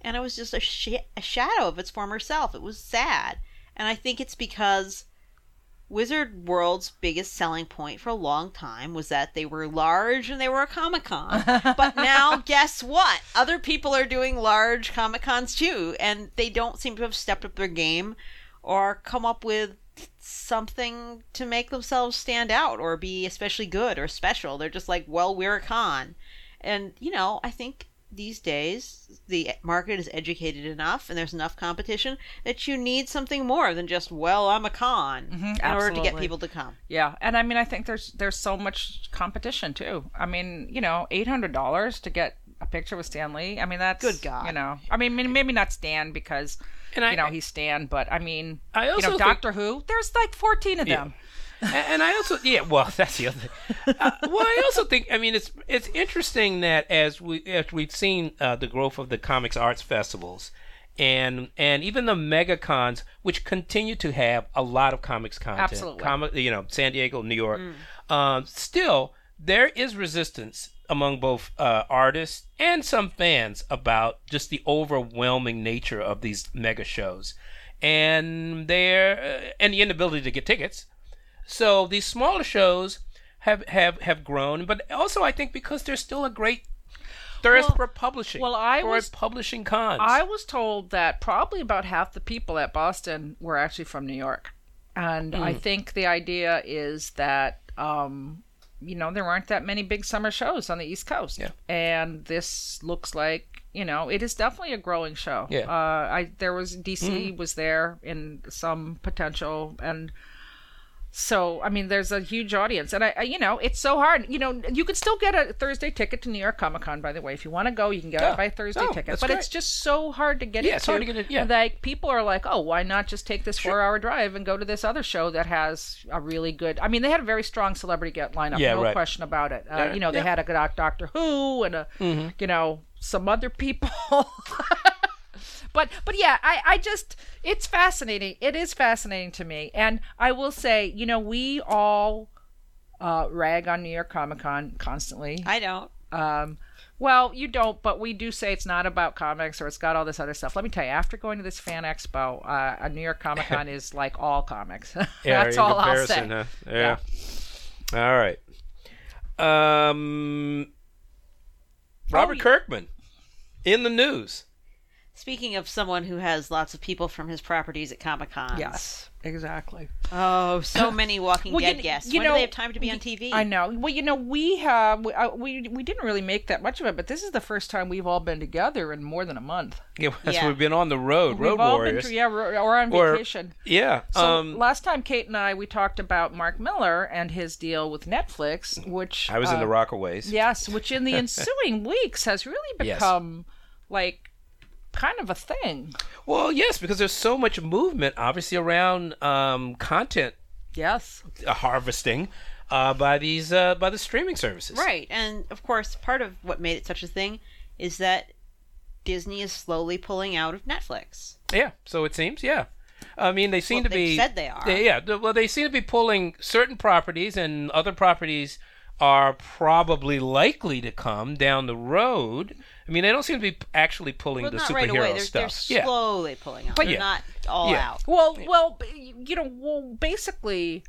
[SPEAKER 3] and it was just a, sh- a shadow of its former self. It was sad, and I think it's because Wizard World's biggest selling point for a long time was that they were large and they were a Comic Con. but now, guess what? Other people are doing large Comic Cons too, and they don't seem to have stepped up their game or come up with something to make themselves stand out or be especially good or special. They're just like, well, we're a con. And, you know, I think these days the market is educated enough and there's enough competition that you need something more than just, well, I'm a con mm-hmm, in order to get people to come.
[SPEAKER 2] Yeah, and I mean, I think there's there's so much competition too. I mean, you know, eight hundred dollars to get a picture with Stan Lee. I mean, that's
[SPEAKER 3] Good God.
[SPEAKER 2] You know, I mean, maybe- maybe not Stan because
[SPEAKER 1] And I-
[SPEAKER 2] you know he's Stan, but I mean,
[SPEAKER 1] I
[SPEAKER 2] you
[SPEAKER 1] also
[SPEAKER 2] know,
[SPEAKER 1] think-
[SPEAKER 2] Doctor Who. There's like fourteen of
[SPEAKER 1] Yeah.
[SPEAKER 2] them.
[SPEAKER 1] and, and I also yeah well that's the other thing. Uh, well I also think I mean it's it's interesting that as we as we've seen uh, the growth of the comics arts festivals and and even the mega cons which continue to have a lot of comics content.
[SPEAKER 2] Absolutely.
[SPEAKER 1] comic you know San Diego New York. Um, still there is resistance among both uh, artists and some fans about just the overwhelming nature of these mega shows. And their uh, and the inability to get tickets so these smaller shows have have have grown, but also I think because there's still a great thirst
[SPEAKER 2] Well-
[SPEAKER 1] for publishing.
[SPEAKER 2] well, I was-
[SPEAKER 1] publishing cons.
[SPEAKER 2] I was told that probably about half the people at Boston were actually from New York. And
[SPEAKER 1] Hmm.
[SPEAKER 2] I think the idea is that, um, you know, there aren't that many big summer shows on the East Coast.
[SPEAKER 1] Yeah.
[SPEAKER 2] And this looks like, you know, it is definitely a growing show.
[SPEAKER 1] Yeah. Hmm.
[SPEAKER 2] Uh, I there was DC was there in some potential and so I mean, there's a huge audience, and I, I, you know, it's so hard. You know, you could still get a Thursday ticket to New York Comic Con. By the way, if you want to go, you can get
[SPEAKER 1] Yeah.
[SPEAKER 2] it by Thursday
[SPEAKER 1] Oh,
[SPEAKER 2] ticket. But it's just so hard to get
[SPEAKER 1] Yeah,
[SPEAKER 2] into.
[SPEAKER 1] it's hard to get it- yeah.
[SPEAKER 2] Like people are like, oh, why not just take this
[SPEAKER 1] Sure.
[SPEAKER 2] four-hour drive and go to this other show that has a really good. I mean, they had a very strong celebrity get lineup.
[SPEAKER 1] Yeah,
[SPEAKER 2] no
[SPEAKER 1] right.
[SPEAKER 2] question about it. Uh,
[SPEAKER 1] Yeah,
[SPEAKER 2] you know, they.
[SPEAKER 1] Mm-hmm.
[SPEAKER 2] had a good Doctor Who and a, you know, some other people. but but yeah, I I just it's fascinating. It is fascinating to me, and I will say, you know, we all uh, rag on New York Comic Con constantly.
[SPEAKER 3] I don't.
[SPEAKER 2] Um, well, you don't, but we do say it's not about comics or it's got all this other stuff. Let me tell you, after going to this fan expo, uh, a New York Comic Con is like all comics.
[SPEAKER 1] Yeah,
[SPEAKER 2] That's all I'll say.
[SPEAKER 1] huh? Yeah. All right. Um, Robert
[SPEAKER 3] y-
[SPEAKER 1] Kirkman in the news.
[SPEAKER 3] Speaking of someone who has lots of people from his properties at Comic Con.
[SPEAKER 2] Yes, exactly.
[SPEAKER 3] Oh, so many Walking
[SPEAKER 2] Well,
[SPEAKER 3] Dead
[SPEAKER 2] kn-
[SPEAKER 3] guests.
[SPEAKER 2] you
[SPEAKER 3] when
[SPEAKER 2] know,
[SPEAKER 3] do they have time to be on TV?
[SPEAKER 2] I know. Well, you know, we have we, uh, we we didn't really make that much of it, but this is the first time we've all been together in more than a month.
[SPEAKER 1] Yeah, that's
[SPEAKER 3] Yeah.
[SPEAKER 1] we've been on the road, road
[SPEAKER 2] we've all
[SPEAKER 1] warriors.
[SPEAKER 2] been to, yeah, or on
[SPEAKER 1] Or-
[SPEAKER 2] vacation.
[SPEAKER 1] Yeah.
[SPEAKER 2] So
[SPEAKER 1] um,
[SPEAKER 2] last time Kate and I we talked about Mark Millar and his deal with Netflix, which
[SPEAKER 1] I was in
[SPEAKER 2] uh,
[SPEAKER 1] the Rockaways.
[SPEAKER 2] Yes, which in the ensuing weeks has really
[SPEAKER 1] Yes.
[SPEAKER 2] become like kind of a thing.
[SPEAKER 1] Well, yes, because there's so much movement, obviously, around um, content
[SPEAKER 2] Yes.
[SPEAKER 1] uh, harvesting uh, by these uh, by the streaming services.
[SPEAKER 3] Right, and of course, part of what made it such a thing is that Disney is slowly pulling out of Netflix.
[SPEAKER 1] Yeah. So it seems. Yeah. I mean, they seem
[SPEAKER 3] Well,
[SPEAKER 1] to
[SPEAKER 3] they've
[SPEAKER 1] be.
[SPEAKER 3] said they are.
[SPEAKER 1] yeah. the- Well, they seem to be pulling certain properties, and other properties are probably likely to come down the road. I mean, they don't seem to be actually pulling
[SPEAKER 3] Well,
[SPEAKER 1] the
[SPEAKER 3] not
[SPEAKER 1] superhero
[SPEAKER 3] right away. They're,
[SPEAKER 1] stuff.
[SPEAKER 3] they're
[SPEAKER 1] yeah.
[SPEAKER 3] slowly pulling out.
[SPEAKER 2] But
[SPEAKER 3] they're
[SPEAKER 1] yeah.
[SPEAKER 3] not all
[SPEAKER 1] Yeah.
[SPEAKER 3] out.
[SPEAKER 2] Well, well, you know, well, basically,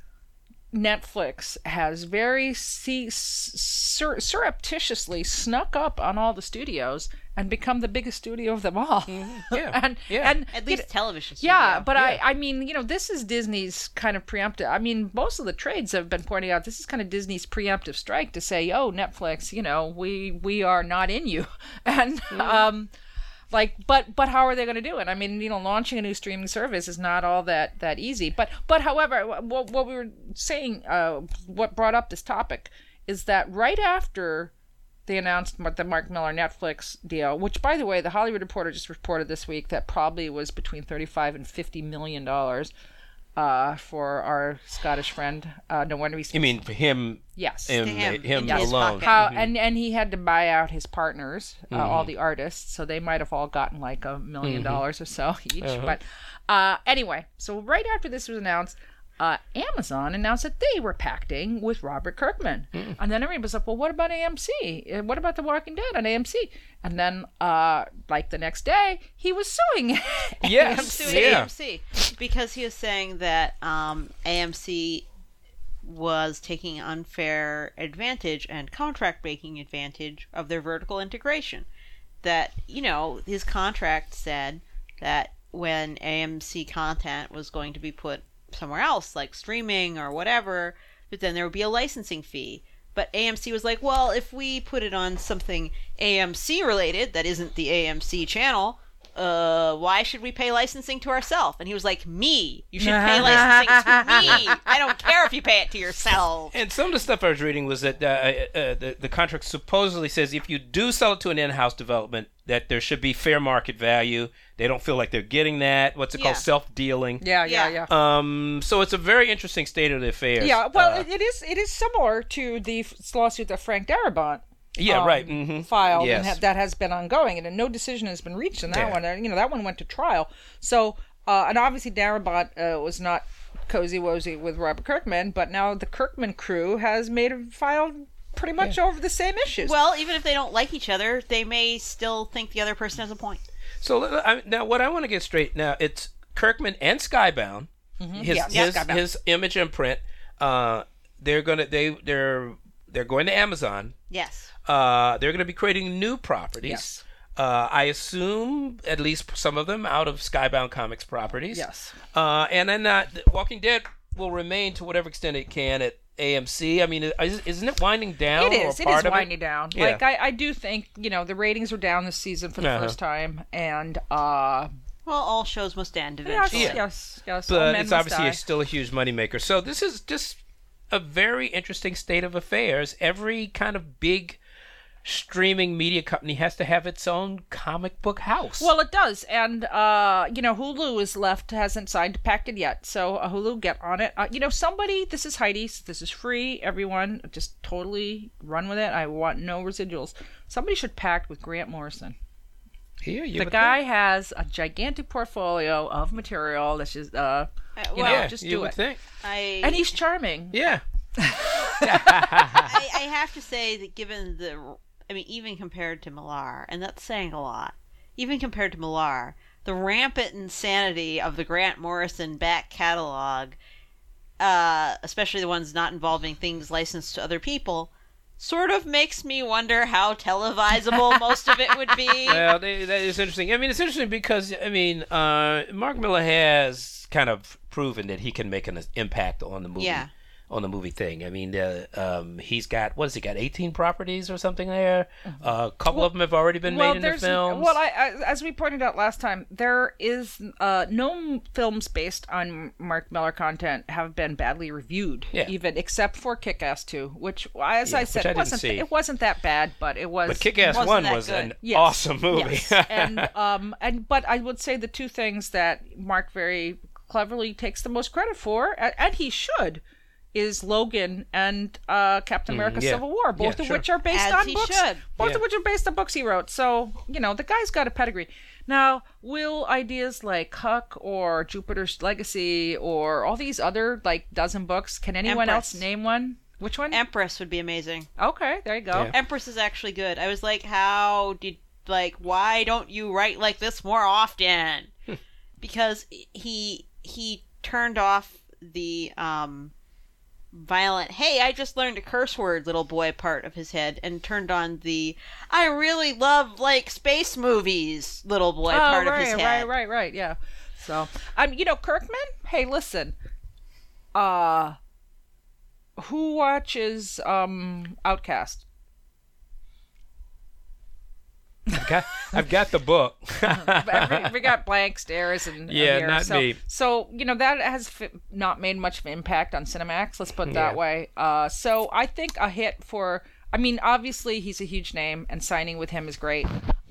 [SPEAKER 2] Netflix has very see, sur- surreptitiously snuck up on all the studios and become the biggest studio of them all.
[SPEAKER 1] Yeah.
[SPEAKER 2] and
[SPEAKER 1] Yeah.
[SPEAKER 2] and
[SPEAKER 3] At
[SPEAKER 2] you
[SPEAKER 3] least
[SPEAKER 2] know-
[SPEAKER 3] television. Studio.
[SPEAKER 2] Yeah, but
[SPEAKER 1] Yeah.
[SPEAKER 2] I, I mean, you know, this is Disney's kind of preemptive. I mean, most of the trades have been pointing out this is kind of Disney's preemptive strike to say, "Oh, Netflix, you know, we we are not in you," and um, like, but but how are they going to do it? I mean, you know, launching a new streaming service is not all that that easy. But but however, what what we were saying, uh, what brought up this topic is that right after they announced the Mark Millar Netflix deal, which, by the way, the Hollywood Reporter just reported this week that probably was between 35 and 50 million dollars uh, for our Scottish friend. Uh, no wonder we.
[SPEAKER 1] You mean for him,
[SPEAKER 2] yes.
[SPEAKER 1] him,
[SPEAKER 3] him,
[SPEAKER 1] him
[SPEAKER 3] in his
[SPEAKER 1] alone?
[SPEAKER 3] pocket.
[SPEAKER 2] How and and he had to buy out his partners, uh,
[SPEAKER 1] Mm-hmm.
[SPEAKER 2] all the artists, so they might have all gotten like a 1000000 dollars or so each.
[SPEAKER 1] Uh-huh.
[SPEAKER 2] But uh, anyway, so right after this was announced, uh, Amazon announced that they were pacting with Robert Kirkman,
[SPEAKER 1] Mm.
[SPEAKER 2] and then everybody was like, "Well, what about AMC? Uh, What about The Walking Dead on AMC?" And then, uh, like the next day, he was suing.
[SPEAKER 1] Yes.
[SPEAKER 3] suing
[SPEAKER 1] yeah.
[SPEAKER 3] AMC because he was saying that um, AMC was taking unfair advantage and contract making advantage of their vertical integration. That you know his contract said that when AMC content was going to be put somewhere else, like streaming or whatever, but then there would be a licensing fee. But AMC was like, well, if we put it on something AMC related that isn't the AMC channel, uh, why should we pay licensing to ourselves? And he was like, me. You should pay licensing to me. I don't care if you pay it to yourself.
[SPEAKER 1] And some of the stuff I was reading was that uh, uh, the, the contract supposedly says if you do sell it to an in-house development, that there should be fair market value. They don't feel like they're getting that. What's it
[SPEAKER 3] Yeah.
[SPEAKER 1] called? Self-dealing.
[SPEAKER 2] yeah, yeah,
[SPEAKER 3] Yeah.
[SPEAKER 2] yeah.
[SPEAKER 1] Um. So it's a very interesting state of the affairs.
[SPEAKER 2] Yeah, well,
[SPEAKER 1] Uh,
[SPEAKER 2] it, it is. It is similar to the lawsuit that Frank Darabont
[SPEAKER 1] yeah.
[SPEAKER 2] um,
[SPEAKER 1] right. hmm
[SPEAKER 2] filed
[SPEAKER 1] Yes.
[SPEAKER 2] and ha- that has been ongoing, and no decision has been reached in that
[SPEAKER 1] Yeah.
[SPEAKER 2] one. You know, that one went to trial. So, uh, and obviously Darabont uh, was not cozy wozy with Robert Kirkman, but now the Kirkman crew has made a filed pretty much over the same issues.
[SPEAKER 3] Well, even if they don't like each other, they may still think the other person has a point.
[SPEAKER 1] So uh, I, now, what I want to get straight now, it's Kirkman and Skybound. His
[SPEAKER 2] Mm-hmm. Yeah,
[SPEAKER 1] his,
[SPEAKER 2] Skybound.
[SPEAKER 1] his image imprint. Uh, they're gonna they they're they're going to Amazon.
[SPEAKER 3] Yes.
[SPEAKER 1] Uh, they're going to be creating new properties.
[SPEAKER 2] Yes.
[SPEAKER 1] Uh, I assume at least some of them out of Skybound Comics properties.
[SPEAKER 2] Yes.
[SPEAKER 1] Uh, and then uh, Walking Dead will remain to whatever extent it can at AMC. I mean, is, isn't it winding down?
[SPEAKER 2] It is.
[SPEAKER 1] Or
[SPEAKER 2] is. It
[SPEAKER 1] part
[SPEAKER 2] is
[SPEAKER 1] of
[SPEAKER 2] winding down.
[SPEAKER 1] Yeah.
[SPEAKER 2] Like I, I do think you know the ratings are down this season for the
[SPEAKER 1] Uh-huh.
[SPEAKER 2] first time, and uh,
[SPEAKER 3] Well, all shows must end
[SPEAKER 2] yes,
[SPEAKER 3] eventually.
[SPEAKER 2] yes, yes. all
[SPEAKER 1] But it's obviously
[SPEAKER 2] die.
[SPEAKER 1] still a huge moneymaker. So this is just a very interesting state of affairs. Every kind of big streaming media company has to have its own comic book house.
[SPEAKER 2] Well, it does, and uh, you know, Hulu is left hasn't signed to pact it yet, so uh, Hulu get on it. Uh, you know, somebody, this is Heidi's, this is free. Everyone, just totally run with it. I want no residuals. Somebody should pact with Grant Morrison.
[SPEAKER 1] Here, you
[SPEAKER 2] the guy
[SPEAKER 1] think.
[SPEAKER 2] has a gigantic portfolio of material. That's just uh,
[SPEAKER 3] Uh,
[SPEAKER 2] you
[SPEAKER 3] well,
[SPEAKER 2] know,
[SPEAKER 1] yeah,
[SPEAKER 2] just
[SPEAKER 1] you
[SPEAKER 2] do
[SPEAKER 1] would
[SPEAKER 2] it.
[SPEAKER 1] think.
[SPEAKER 3] I
[SPEAKER 2] and he's charming.
[SPEAKER 1] Yeah.
[SPEAKER 3] I, I have to say that given the, I mean, even compared to Millar, and that's saying a lot, even compared to Millar, the rampant insanity of the Grant Morrison back catalog, uh, especially the ones not involving things licensed to other people, sort of makes me wonder how televisable most of it would be.
[SPEAKER 1] well, that is interesting. I mean, it's interesting because I mean, uh, Mark Millar has kind of proven that he can make an impact on the movie.
[SPEAKER 3] Yeah.
[SPEAKER 1] On the movie thing, I mean, uh, um, he's got what has he got? Eighteen properties or something there. Uh, a couple of them have already been
[SPEAKER 2] Mm-hmm. well,
[SPEAKER 1] made into films.
[SPEAKER 2] well, I, I, as we pointed out last time, there is uh, no films based on Mark Millar content have been badly reviewed,
[SPEAKER 1] Yeah.
[SPEAKER 2] even except for Kick-Ass Two, which, as
[SPEAKER 1] Yeah,
[SPEAKER 2] I said,
[SPEAKER 1] I
[SPEAKER 2] it wasn't it wasn't that bad, but it was.
[SPEAKER 1] but Kick-Ass One was
[SPEAKER 3] good.
[SPEAKER 1] an
[SPEAKER 2] Yes,
[SPEAKER 1] awesome movie.
[SPEAKER 2] Yes. and um and but I would say the two things that Mark very cleverly takes the most credit for, and he should, is Logan and uh, Captain America:
[SPEAKER 1] Mm, yeah.
[SPEAKER 2] Civil War, both
[SPEAKER 1] Yeah,
[SPEAKER 2] of
[SPEAKER 1] sure.
[SPEAKER 2] which are based
[SPEAKER 3] As
[SPEAKER 2] on
[SPEAKER 3] he
[SPEAKER 2] books.
[SPEAKER 3] should.
[SPEAKER 2] Both
[SPEAKER 1] Yeah.
[SPEAKER 2] of which are based on books he wrote. So you know the guy's got a pedigree. Now, will ideas like Huck or Jupiter's Legacy or all these other like dozen books? Can anyone else name one? Which one?
[SPEAKER 3] Empress would be amazing.
[SPEAKER 2] okay, there you go.
[SPEAKER 1] Yeah.
[SPEAKER 3] Empress is actually good. I was like, how did like why don't you write like this more often? because he he turned off the um violent hey i just learned a curse word little boy part of his head and turned on the i really love like space movies little boy part
[SPEAKER 2] oh, right,
[SPEAKER 3] of his head.
[SPEAKER 2] right, right, right, yeah. So, um, you know, Kirkman. Hey, listen. Uh, who watches um Outcast?
[SPEAKER 1] I've got, I've got the book.
[SPEAKER 2] We got blank stares and
[SPEAKER 1] Yeah,
[SPEAKER 2] here,
[SPEAKER 1] not
[SPEAKER 2] so,
[SPEAKER 1] me.
[SPEAKER 2] So you know that has fi- not made much of an impact on Cinemax. Let's put it that
[SPEAKER 1] Yeah.
[SPEAKER 2] way. Uh, so I think a hit for. I mean, obviously he's a huge name, and signing with him is great.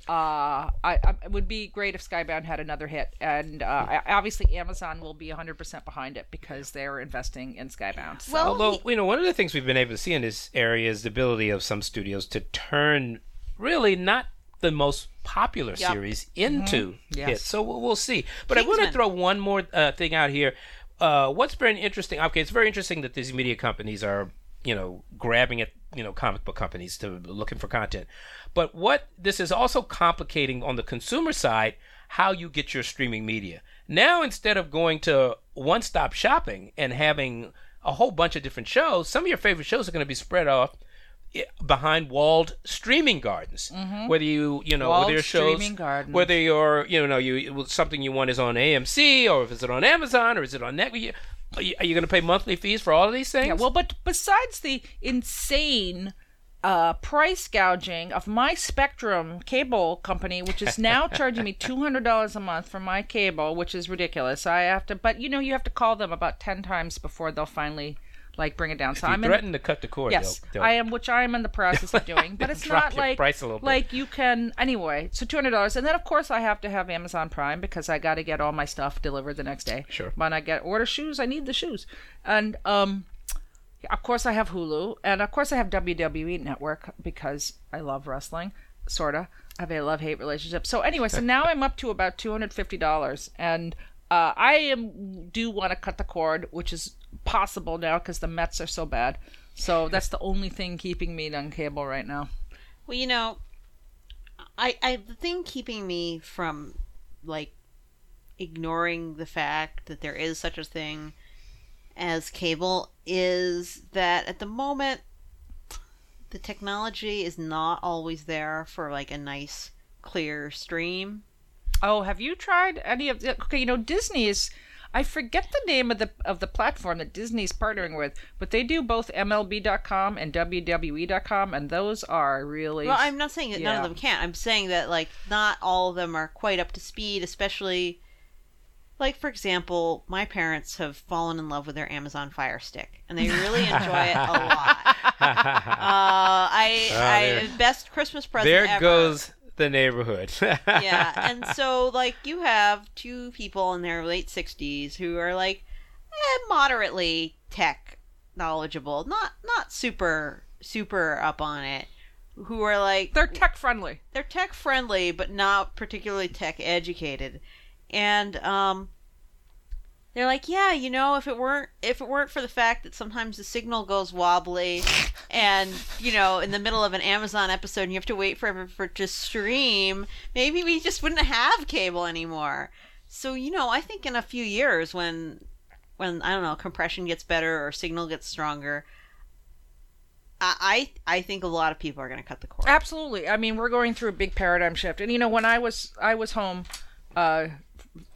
[SPEAKER 2] Uh, I, I it would be great if Skybound had another hit, and uh, I- obviously Amazon will be 100% behind it because they're investing in Skybound. So.
[SPEAKER 3] Well,
[SPEAKER 1] Although
[SPEAKER 3] he-
[SPEAKER 1] you know, one of the things we've been able to see in this area is the ability of some studios to turn really not the most popular
[SPEAKER 3] Yep.
[SPEAKER 1] series into
[SPEAKER 2] Yes.
[SPEAKER 1] hits. So we'll, we'll see. But I want to throw one more uh, thing out here. Uh, what's very interesting? Okay, it's very interesting that these media companies are you know grabbing at you know comic book companies to looking for content. But what this is also complicating on the consumer side how you get your streaming media. Now instead of going to one-stop shopping and having a whole bunch of different shows, some of your favorite shows are going to be spread off behind walled streaming gardens. Whether you you know
[SPEAKER 2] Mm-hmm. Walled
[SPEAKER 1] whether your shows
[SPEAKER 2] streaming gardens.
[SPEAKER 1] whether you're you know you something you want is on AMC or if it's on Amazon or is it on Netflix. Are you, you going to pay monthly fees for all of these things?
[SPEAKER 2] Yeah, well, but besides the insane uh, price gouging of my Spectrum cable company, which is now charging me two hundred dollars a month for my cable, which is ridiculous. I have to, but you know, you have to call them about ten times before they'll finally like bring it down. So I'm in.
[SPEAKER 1] threaten to cut the cord,
[SPEAKER 2] Yes,
[SPEAKER 1] they'll, they'll
[SPEAKER 2] I am, which I am in the process of doing. But it's not like
[SPEAKER 1] price a little bit.
[SPEAKER 2] like you can anyway. So two hundred dollars, and then of course I have to have Amazon Prime because I got to get all my stuff delivered the next day.
[SPEAKER 1] Sure.
[SPEAKER 2] When I get order shoes, I need the shoes, and um, of course I have Hulu, and of course I have WWE Network because I love wrestling, sorta. I have a love hate relationship. So anyway, so now I'm up to about two hundred fifty dollars, and uh, I am do want to cut the cord, which is possible now because the Mets are so bad. So that's the only thing keeping me on cable right now.
[SPEAKER 3] Well, you know, I, I the thing keeping me from like ignoring the fact that there is such a thing as cable is that at the moment the technology is not always there for like a nice clear stream.
[SPEAKER 2] Oh, have you tried any of the? Okay, you know Disney is. I forget the name of the of the platform that Disney's partnering with, but they do both MLB.com and WWE.com, and those are really.
[SPEAKER 3] Well, I'm not saying that none of them can't. I'm saying that like not all of them are quite up to speed, especially like for example, my parents have fallen in love with their Amazon Fire Stick, and they really enjoy it a lot. Uh, I,
[SPEAKER 1] Oh,
[SPEAKER 3] I best Christmas present
[SPEAKER 1] there
[SPEAKER 3] ever.
[SPEAKER 1] goes the neighborhood.
[SPEAKER 3] yeah, and so like you have two people in their late sixties who are like eh, moderately tech knowledgeable, not not super super up on it, who are like
[SPEAKER 2] They're tech friendly.
[SPEAKER 3] they're tech friendly but not particularly tech educated and um they're like yeah you know if it weren't if it weren't for the fact that sometimes the signal goes wobbly and you know in the middle of an amazon episode and you have to wait forever for it to stream maybe we just wouldn't have cable anymore so you know i think in a few years when when i don't know compression gets better or signal gets stronger i i, I think a lot of people are going to cut the cord
[SPEAKER 2] Absolutely. I mean, we're going through a big paradigm shift. And you know, when I was I was home uh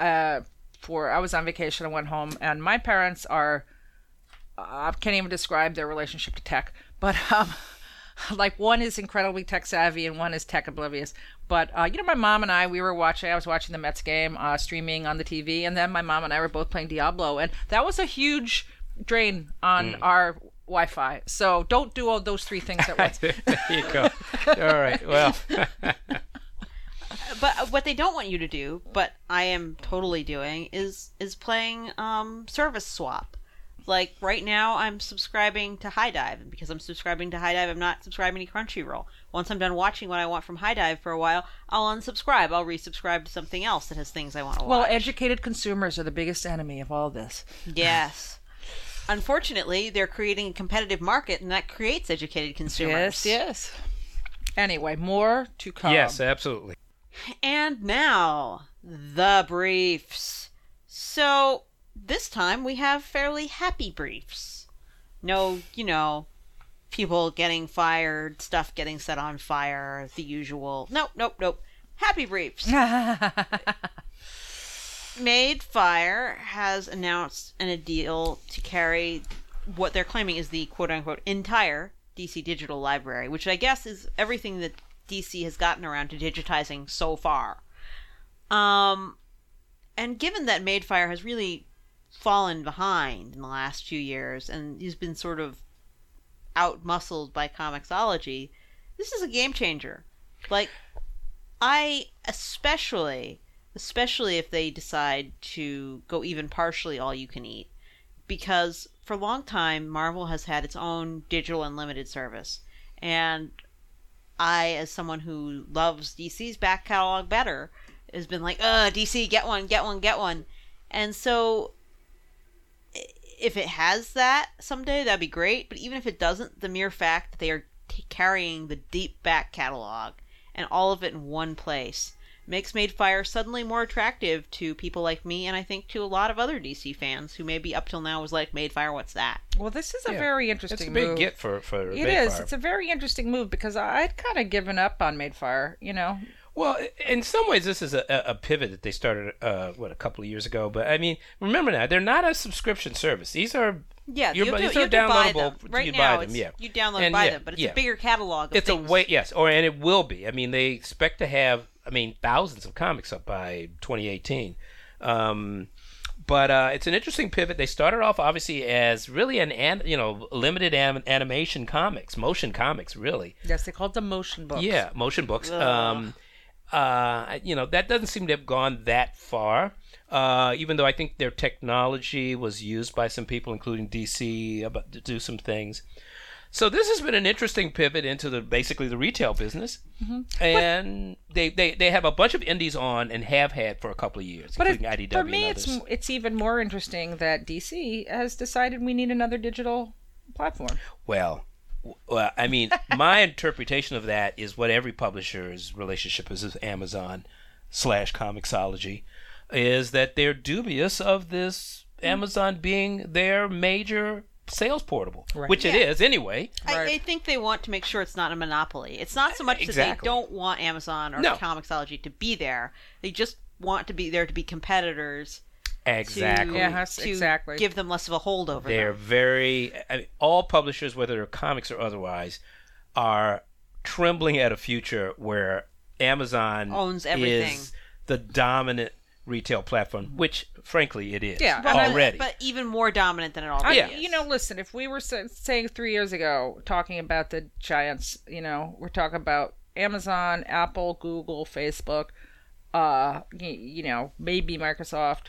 [SPEAKER 2] uh for I was on vacation, I went home and my parents are I can't even describe their relationship to tech, but um like one is incredibly tech savvy and one is tech oblivious. But uh, you know, my mom and I, we were watching. I was watching the Mets game, uh, streaming on the TV, and then my mom and I were both playing Diablo, and that was a huge drain on our Wi-Fi. So don't do all those three things at once.
[SPEAKER 1] there you go. All right. Well,
[SPEAKER 3] but uh, what they don't want you to do, but I am totally doing, is is playing um, service swap. Like right now, I'm subscribing to HIDIVE, and because I'm subscribing to HIDIVE, I'm not subscribing to Crunchyroll. Once I'm done watching what I want from HIDIVE for a while, I'll unsubscribe. I'll resubscribe to something else that has things I want to watch.
[SPEAKER 2] Well, educated consumers are the biggest enemy of all this.
[SPEAKER 3] yes. Unfortunately, they're creating a competitive market, and that creates educated consumers.
[SPEAKER 2] Yes, yes. Anyway, more to come.
[SPEAKER 1] yes, absolutely.
[SPEAKER 3] And now, the briefs. So, this time we have fairly happy briefs. No, you know, people getting fired, stuff getting set on fire, the usual. Nope, nope, nope. Happy briefs. Madefire has announced an, a deal to carry what they're claiming is the quote unquote entire DC digital library, which I guess is everything that DC has gotten around to digitizing so far. Um, and given that Madefire has really fallen behind in the last few years and he's been sort of outmuscled by Comixology, this is a game changer. Like, I especially, especially if they decide to go even partially all you can eat, because for a long time Marvel has had its own digital unlimited service, and I, as someone who loves DC's back catalog better, has been like, "Uh, DC, get one, get one, get one," and so if it has that someday, that'd be great. But even if it doesn't, the mere fact that they are t- carrying the deep back catalog and all of it in one place makes Madefire suddenly more attractive to people like me, and I think to a lot of other DC fans who maybe up till now was like, "Madefire, what's that?"
[SPEAKER 2] Well, this is a
[SPEAKER 1] Yeah.
[SPEAKER 2] very interesting.
[SPEAKER 1] It's a big
[SPEAKER 2] move.
[SPEAKER 1] get for for
[SPEAKER 2] It
[SPEAKER 1] Madefire.
[SPEAKER 2] is. It's a very interesting move because I'd kind of given up on Madefire. You know,
[SPEAKER 1] Well, in some ways, this is a, a a pivot that they started uh, what a couple of years ago. But I mean, remember now, they're not a subscription service. These are
[SPEAKER 3] Yeah,
[SPEAKER 1] You're
[SPEAKER 3] you
[SPEAKER 1] bu-
[SPEAKER 3] have
[SPEAKER 1] these
[SPEAKER 3] to, you
[SPEAKER 1] are
[SPEAKER 3] have to buy
[SPEAKER 1] downloadable
[SPEAKER 3] them. Right
[SPEAKER 1] you
[SPEAKER 3] now,
[SPEAKER 1] buy them, yeah.
[SPEAKER 3] you download and
[SPEAKER 1] And
[SPEAKER 3] buy
[SPEAKER 1] yeah,
[SPEAKER 3] them, but it's
[SPEAKER 1] yeah.
[SPEAKER 3] a bigger catalog. Of
[SPEAKER 1] it's a way yes, or and it will be. I mean, they expect to have I mean thousands of comics up by 2018. Um, but uh, it's an interesting pivot. They started off obviously as really an, an you know limited animation comics, motion comics, really.
[SPEAKER 2] yes, they called them motion books.
[SPEAKER 1] Yeah, motion books. Um, uh, you know, that doesn't seem to have gone that far. Uh, even though I think their technology was used by some people, including DC, about to do some things. So this has been an interesting pivot into the basically the retail business, mm-hmm. and they, they they have a bunch of indies on and have had for a couple of years,
[SPEAKER 2] But it,
[SPEAKER 1] IDW
[SPEAKER 2] for me, it's it's even more interesting that DC has decided we need another digital platform.
[SPEAKER 1] Well, well, I mean, my interpretation of that is what every publisher's relationship is with Amazon slash Comixology, is that they're dubious of this mm. Amazon being their major sales portable,
[SPEAKER 2] Right.
[SPEAKER 1] which it
[SPEAKER 3] Yeah.
[SPEAKER 1] is anyway.
[SPEAKER 3] I,
[SPEAKER 2] Right.
[SPEAKER 3] I think they want to make sure it's not a monopoly. It's not so much that they don't want Amazon or
[SPEAKER 1] No.
[SPEAKER 3] Comixology to be there. They just want to be there to be competitors.
[SPEAKER 1] Exactly.
[SPEAKER 3] To,
[SPEAKER 2] Yes,
[SPEAKER 3] to
[SPEAKER 2] exactly.
[SPEAKER 3] give them less of a hold over
[SPEAKER 1] They're
[SPEAKER 3] them.
[SPEAKER 1] very I mean, all publishers, whether they're comics or otherwise, are trembling at a future where Amazon
[SPEAKER 3] Owns everything.
[SPEAKER 1] is the dominant retail platform, which frankly it is
[SPEAKER 2] Yeah,
[SPEAKER 3] But,
[SPEAKER 1] already.
[SPEAKER 3] but even more dominant than it already
[SPEAKER 2] I,
[SPEAKER 1] Yeah.
[SPEAKER 3] is.
[SPEAKER 2] You know, listen, if we were saying three years ago, talking about the giants, you know, we're talking about Amazon, Apple, Google, Facebook, uh, y- you know, maybe Microsoft.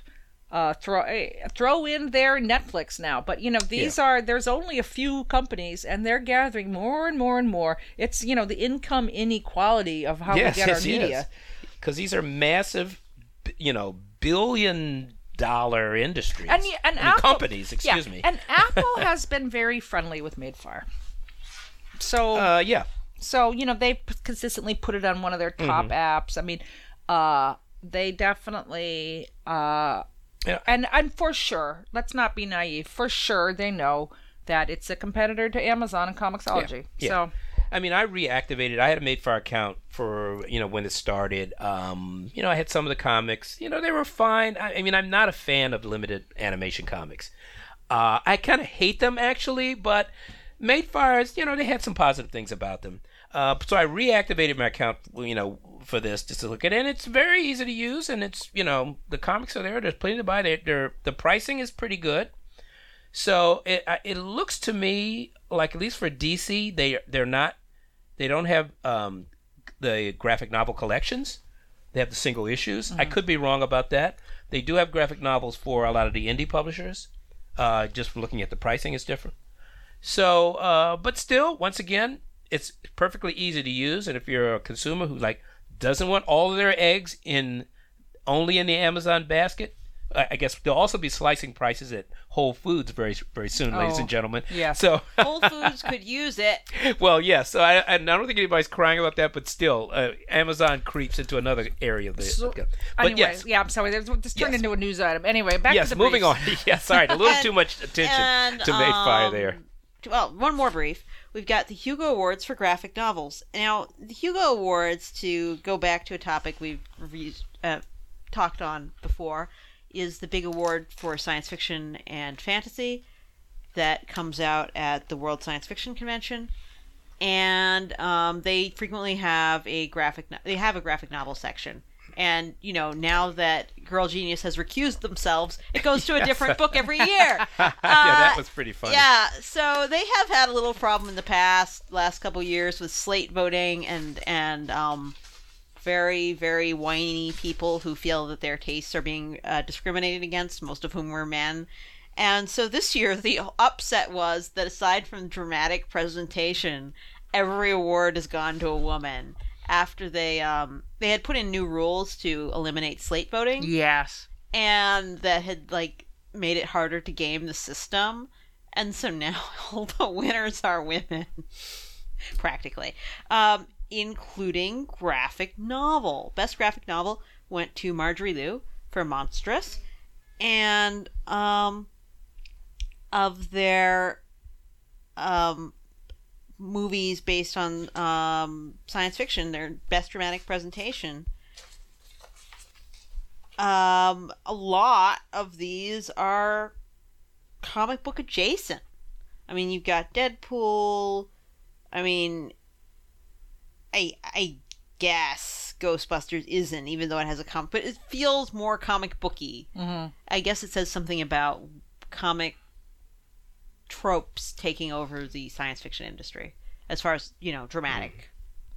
[SPEAKER 2] uh, throw eh, throw in their Netflix now. But you know, these
[SPEAKER 1] Yeah.
[SPEAKER 2] are there's only a few companies, and they're gathering more and more and more. It's you know the income inequality of how
[SPEAKER 1] yes,
[SPEAKER 2] we get
[SPEAKER 1] yes,
[SPEAKER 2] our media.
[SPEAKER 1] Because these are massive, b- you know, billion dollar industries
[SPEAKER 2] And, and Apple,
[SPEAKER 1] companies.
[SPEAKER 2] yeah,
[SPEAKER 1] Excuse me.
[SPEAKER 2] And Apple has been very friendly with Madefire. So
[SPEAKER 1] uh, yeah,
[SPEAKER 2] So you know they p- consistently put it on one of their top
[SPEAKER 1] Mm-hmm.
[SPEAKER 2] apps. I mean, uh, they definitely uh,
[SPEAKER 1] Yeah.
[SPEAKER 2] and and for sure, let's not be naive. For sure, they know that it's a competitor to Amazon and Comixology.
[SPEAKER 1] yeah.
[SPEAKER 2] So
[SPEAKER 1] I mean, I reactivated. I had a Madefire account for you know when it started. Um, you know, I had some of the comics. You know, they were fine. I, I mean, I'm not a fan of limited animation comics. Uh, I kind of hate them actually, but Madefires, you know, they had some positive things about them. Uh, so I reactivated my account, you know, for this just to look at it. And it's very easy to use, and it's you know the comics are there. There's plenty to buy. They, they're the pricing is pretty good. So it it looks to me like at least for DC they they're not they don't have um, the graphic novel collections. They have the single issues. I could be wrong about that. They do have graphic novels for a lot of the indie publishers. Uh, just looking at the pricing is different. So, uh, but still, once again, it's perfectly easy to use. And if you're a consumer who like doesn't want all of their eggs in only in the Amazon basket, I guess there'll also be slicing prices at Whole Foods very very soon, ladies
[SPEAKER 2] Oh,
[SPEAKER 1] and gentlemen.
[SPEAKER 2] Yeah.
[SPEAKER 1] So,
[SPEAKER 3] Whole Foods could use it.
[SPEAKER 1] well, yes. So I, I don't think anybody's crying about that, but still, uh, Amazon creeps into another area of the.
[SPEAKER 2] So-
[SPEAKER 1] but
[SPEAKER 2] anyway,
[SPEAKER 1] yes,
[SPEAKER 2] yeah, I'm sorry. This turned
[SPEAKER 1] Yes.
[SPEAKER 2] into a news item. Anyway, back
[SPEAKER 1] yes.
[SPEAKER 2] to the
[SPEAKER 1] Moving on.
[SPEAKER 2] briefs.
[SPEAKER 1] yes, sorry, a little
[SPEAKER 3] And-
[SPEAKER 1] too much attention
[SPEAKER 3] and,
[SPEAKER 1] to Madefire
[SPEAKER 3] um,
[SPEAKER 1] there.
[SPEAKER 3] Well, one more brief. We've got the Hugo Awards for graphic novels. Now, the Hugo Awards, to go back to a topic we've reviewed, uh, talked on before, is the big award for science fiction and fantasy that comes out at the World Science Fiction Convention. And um, they frequently have a graphic. No- they have a graphic novel section. And you know, now that Girl Genius has recused themselves, it goes to a different book every year.
[SPEAKER 1] yeah, that
[SPEAKER 3] Uh,
[SPEAKER 1] was pretty funny.
[SPEAKER 3] Yeah, so they have had a little problem in the past, last couple years with slate voting and and um, very very whiny people who feel that their tastes are being uh, discriminated against, most of whom were men. And so this year, the upset was that aside from dramatic presentation, every award has gone to a woman after they um, they had put in new rules to eliminate slate voting
[SPEAKER 2] Yes.
[SPEAKER 3] and that had like made it harder to game the system and so now all the winners are women practically um, including graphic novel best graphic novel went to marjorie liu for Monstress and um, of their um, movies based on um, science fiction their best dramatic presentation um, a lot of these are comic book adjacent. I mean, you've got Deadpool. I mean, I I guess Ghostbusters isn't, even though it has a comic, but it feels more comic booky.
[SPEAKER 2] Mm-hmm.
[SPEAKER 3] I guess it says something about comic tropes taking over the science fiction industry as far as you know dramatic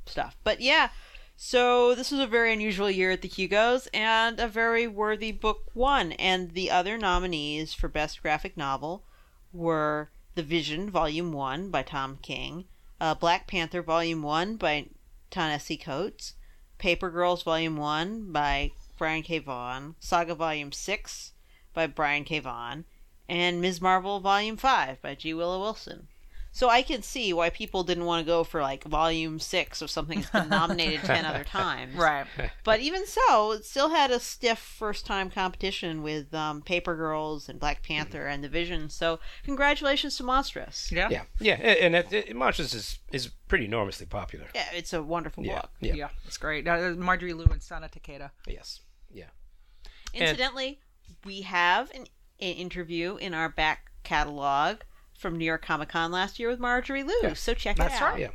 [SPEAKER 3] stuff. But yeah, so this was a very unusual year at the Hugos and a very worthy book won. And the other nominees for best graphic novel were The Vision Volume One by Tom King, uh, Black Panther Volume One by Ta-Nehisi Coates, Paper Girls Volume One by Brian K. Vaughan, Saga Volume Six by Brian K. Vaughan, and Ms. Marvel Volume 5 by G. Willow Wilson. So I can see why people didn't want to go for like Volume 6 of something that's been nominated 10 other times.
[SPEAKER 2] Right.
[SPEAKER 3] But even so, it still had a stiff first time competition with um, Paper Girls and Black Panther and The Vision. So congratulations to Monstress.
[SPEAKER 2] Yeah.
[SPEAKER 1] Yeah, yeah, and, and it, it, Monstress is is pretty enormously popular.
[SPEAKER 3] Yeah, it's a wonderful
[SPEAKER 1] Yeah,
[SPEAKER 3] book.
[SPEAKER 1] yeah,
[SPEAKER 2] Yeah. It's great. Uh, Marjorie Liu and Sana Takeda.
[SPEAKER 1] yes, yeah.
[SPEAKER 3] Incidentally, we have an, an interview in our back catalog from New York Comic Con last year with Marjorie Liu.
[SPEAKER 1] Yeah.
[SPEAKER 3] So check
[SPEAKER 2] That's
[SPEAKER 3] it out.
[SPEAKER 2] right.
[SPEAKER 1] Yeah.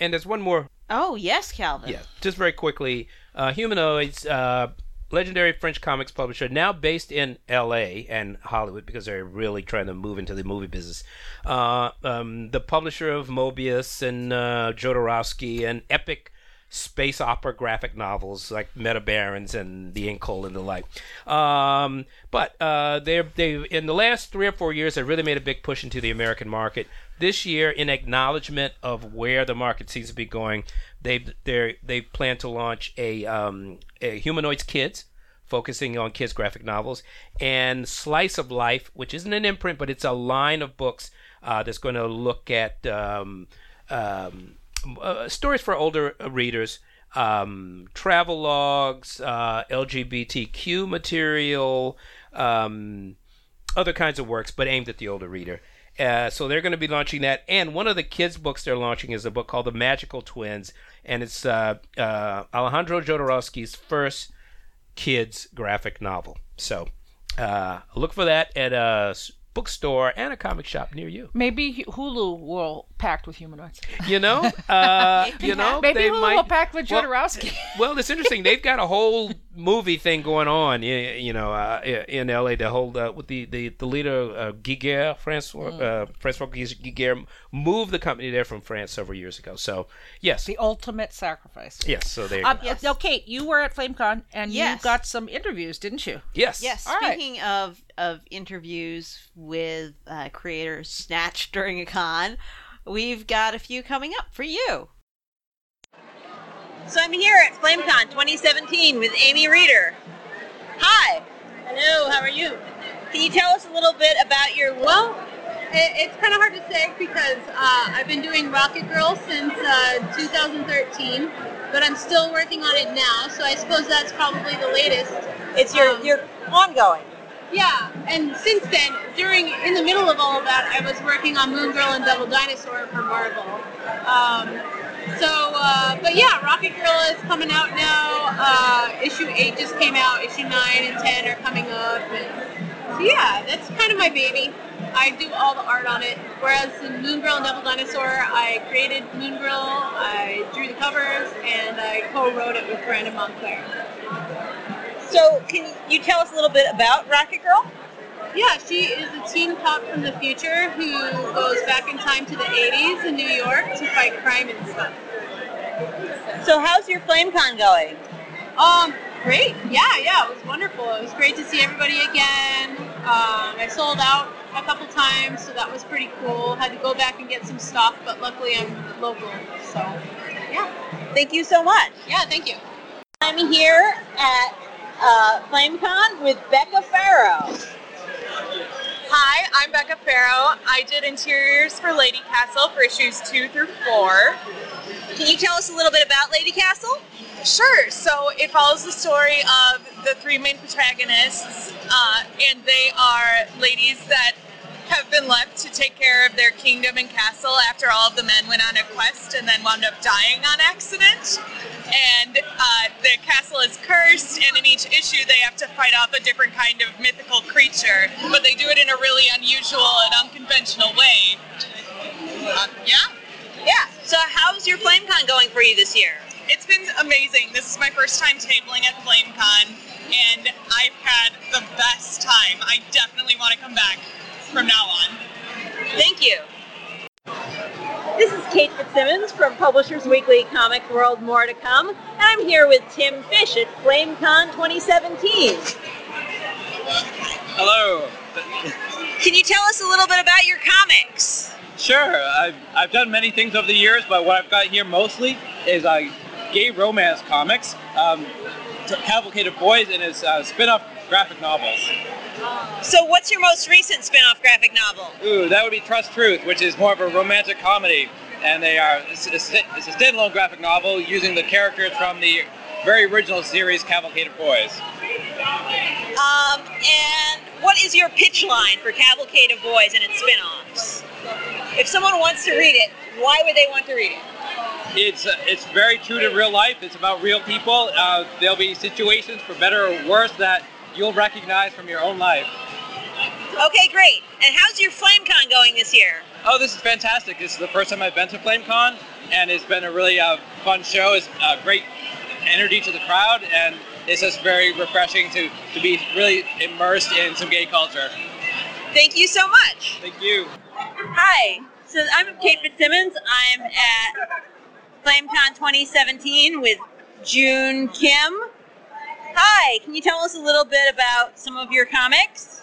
[SPEAKER 1] And there's one more
[SPEAKER 3] Oh, yes, Calvin.
[SPEAKER 1] Yeah, just very quickly, uh, Humanoids, uh, legendary French comics publisher, now based in L.A. and Hollywood because they're really trying to move into the movie business. Uh, um, the publisher of Moebius and uh, Jodorowsky and epic space opera graphic novels like Metabarons and The Incal and the like. Um, but uh, they they in the last three or four years, they really made a big push into the American market. This year, in acknowledgement of where the market seems to be going, they they they plan to launch a, um, a Humanoids Kids focusing on kids' graphic novels, and Slice of Life, which isn't an imprint, but it's a line of books uh, that's going to look at um, um, uh, stories for older readers, um, travel logs, uh, LGBTQ material, um, other kinds of works, but aimed at the older reader. Uh, so they're going to be launching that, and one of the kids' books they're launching is a book called The Magical Twins, and it's uh, uh, Alejandro Jodorowsky's first kids graphic novel. So uh, look for that at a bookstore and a comic shop near you.
[SPEAKER 2] Maybe Hulu will packed with humanoids.
[SPEAKER 1] You know, uh, you know,
[SPEAKER 2] Maybe Hulu
[SPEAKER 1] might
[SPEAKER 2] will packed with
[SPEAKER 1] well-
[SPEAKER 2] Jodorowsky.
[SPEAKER 1] Well, it's interesting. They've got a whole movie thing going on, y- you know, uh, in LA. The whole uh, with the the the leader uh, Giger, Francois uh, Francois Giger, moved the company there from France several years ago. So yes,
[SPEAKER 2] the ultimate sacrifice.
[SPEAKER 1] yes. So there. You
[SPEAKER 2] Um,
[SPEAKER 1] go.
[SPEAKER 2] yes. Now, Kate, you were at FlameCon and
[SPEAKER 3] Yes.
[SPEAKER 2] you got some interviews, didn't you?
[SPEAKER 1] yes.
[SPEAKER 3] Yes.
[SPEAKER 2] All right.
[SPEAKER 3] Speaking of of interviews with uh, creators snatched during a con, we've got a few coming up for you.
[SPEAKER 4] So I'm here at FlameCon 2017 with Amy Reeder. Hi. Hello, how are you? Can you tell us a little bit about your
[SPEAKER 5] Well, it, it's kind of hard to say because uh, I've been doing Rocket Girl since uh, 2013, but I'm still working on it now, so I suppose that's probably the latest.
[SPEAKER 4] it's your
[SPEAKER 5] um,
[SPEAKER 4] your ongoing.
[SPEAKER 5] Yeah, and since then, during in the middle of all of that, I was working on Moon Girl and Devil Dinosaur for Marvel. Um, so, uh, but yeah, Rocket Girl is coming out now. Uh, issue eight just came out. Issue nine and ten are coming up. And so yeah, that's kind of my baby. I do all the art on it. Whereas in Moon Girl and Devil Dinosaur, I created Moon Girl, I drew the covers, and I co-wrote it with Brandon Montclare.
[SPEAKER 4] So can you tell us a little bit about Rocket Girl?
[SPEAKER 5] Yeah, she is a teen cop from the future who goes back in time to the 80s in New York to fight crime and stuff.
[SPEAKER 4] So how's your FlameCon going?
[SPEAKER 5] Um, great. Yeah, yeah, it was wonderful. It was great to see everybody again. Um, I sold out a couple times, so that was pretty cool. Had to go back and get some stock, but luckily I'm local, so yeah.
[SPEAKER 4] Thank you so much.
[SPEAKER 5] Yeah, thank you.
[SPEAKER 4] I'm here at uh, FlameCon with Becca Farrow.
[SPEAKER 6] Hi, I'm Becca Farrow. I did interiors for Lady Castle for issues two through four.
[SPEAKER 4] Can you tell us a little bit about Lady Castle?
[SPEAKER 6] Sure. So it follows the story of the three main protagonists, uh, and they are ladies that have been left to take care of their kingdom and castle after all of the men went on a quest and then wound up dying on accident. And uh, the castle is cursed, and in each issue they have to fight off a different kind of mythical creature, but they do it in a really unusual and unconventional way. Uh, yeah.
[SPEAKER 4] Yeah. So how's your FlameCon going for you this year?
[SPEAKER 6] It's been amazing. This is my first time tabling at FlameCon, and I've had the best time. I definitely want to come back from now on.
[SPEAKER 4] Thank you. This is Kate Fitzsimmons from Publishers Weekly Comic World More to Come, and I'm here with Tim Fish at FlameCon 2017.
[SPEAKER 7] Hello.
[SPEAKER 4] Can you tell us a little bit about your comics?
[SPEAKER 7] Sure, I've, I've done many things over the years, but what I've got here mostly is uh, gay romance comics, um, t- Cavalcade of Boys, and his uh, spin-off graphic novels.
[SPEAKER 4] So, what's your most recent spin-off graphic novel?
[SPEAKER 7] Ooh, that would be Trust Truth, which is more of a romantic comedy, and they are it's, a standalone graphic novel using the characters from the very original series Cavalcade of Boys.
[SPEAKER 4] Um, and what is your pitch line for Cavalcade of Boys and its spin-offs? If someone wants to read it, why would they want to read it?
[SPEAKER 7] It's uh, it's very true to real life. It's about real people. Uh, there'll be situations, for better or worse, that you'll recognize from your own life.
[SPEAKER 4] Okay, great. And how's your FlameCon going this year?
[SPEAKER 7] Oh, this is fantastic. This is the first time I've been to FlameCon, and it's been a really uh, fun show. It's uh, great energy to the crowd, and it's just very refreshing to, to be really immersed in some gay culture.
[SPEAKER 4] Thank you so much.
[SPEAKER 7] Thank you.
[SPEAKER 4] Hi. So I'm Kate Fitzsimmons. I'm at FlameCon 2017 with June Kim. Hi, can you tell us a little bit about some of your comics?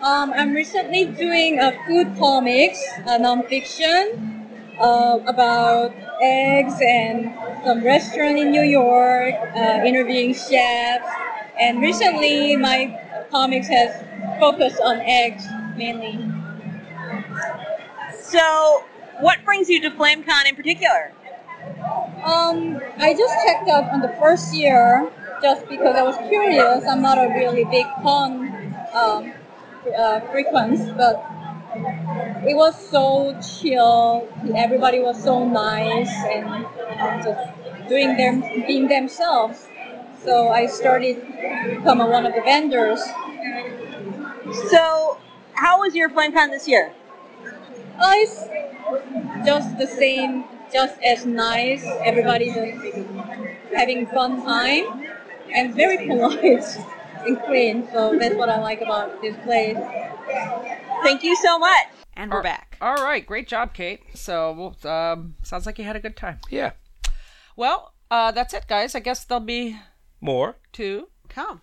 [SPEAKER 8] Um, I'm recently doing a food comics, a nonfiction, uh, about eggs and some restaurant in New York, uh, interviewing chefs. And recently, my comics has focused on eggs mainly.
[SPEAKER 4] So, what brings you to FlameCon in particular?
[SPEAKER 8] Um, I just checked out on the first year just because I was curious. I'm not a really big con um, uh, frequent, but it was so chill. Everybody was so nice and um, just doing them, being themselves. So I started become one of the vendors.
[SPEAKER 4] So, how was your FlameCon this year?
[SPEAKER 8] Uh, it's just the same, just as nice. Everybody just having fun time and very polite and clean. So that's what I like about this place.
[SPEAKER 4] Thank you so much.
[SPEAKER 3] And we're
[SPEAKER 2] Ar-
[SPEAKER 3] back.
[SPEAKER 2] All right, great job, Kate. So, um, sounds like you had a good time.
[SPEAKER 1] Yeah.
[SPEAKER 2] Well, uh, that's it, guys. I guess there'll be
[SPEAKER 1] More.
[SPEAKER 2] to
[SPEAKER 3] Come.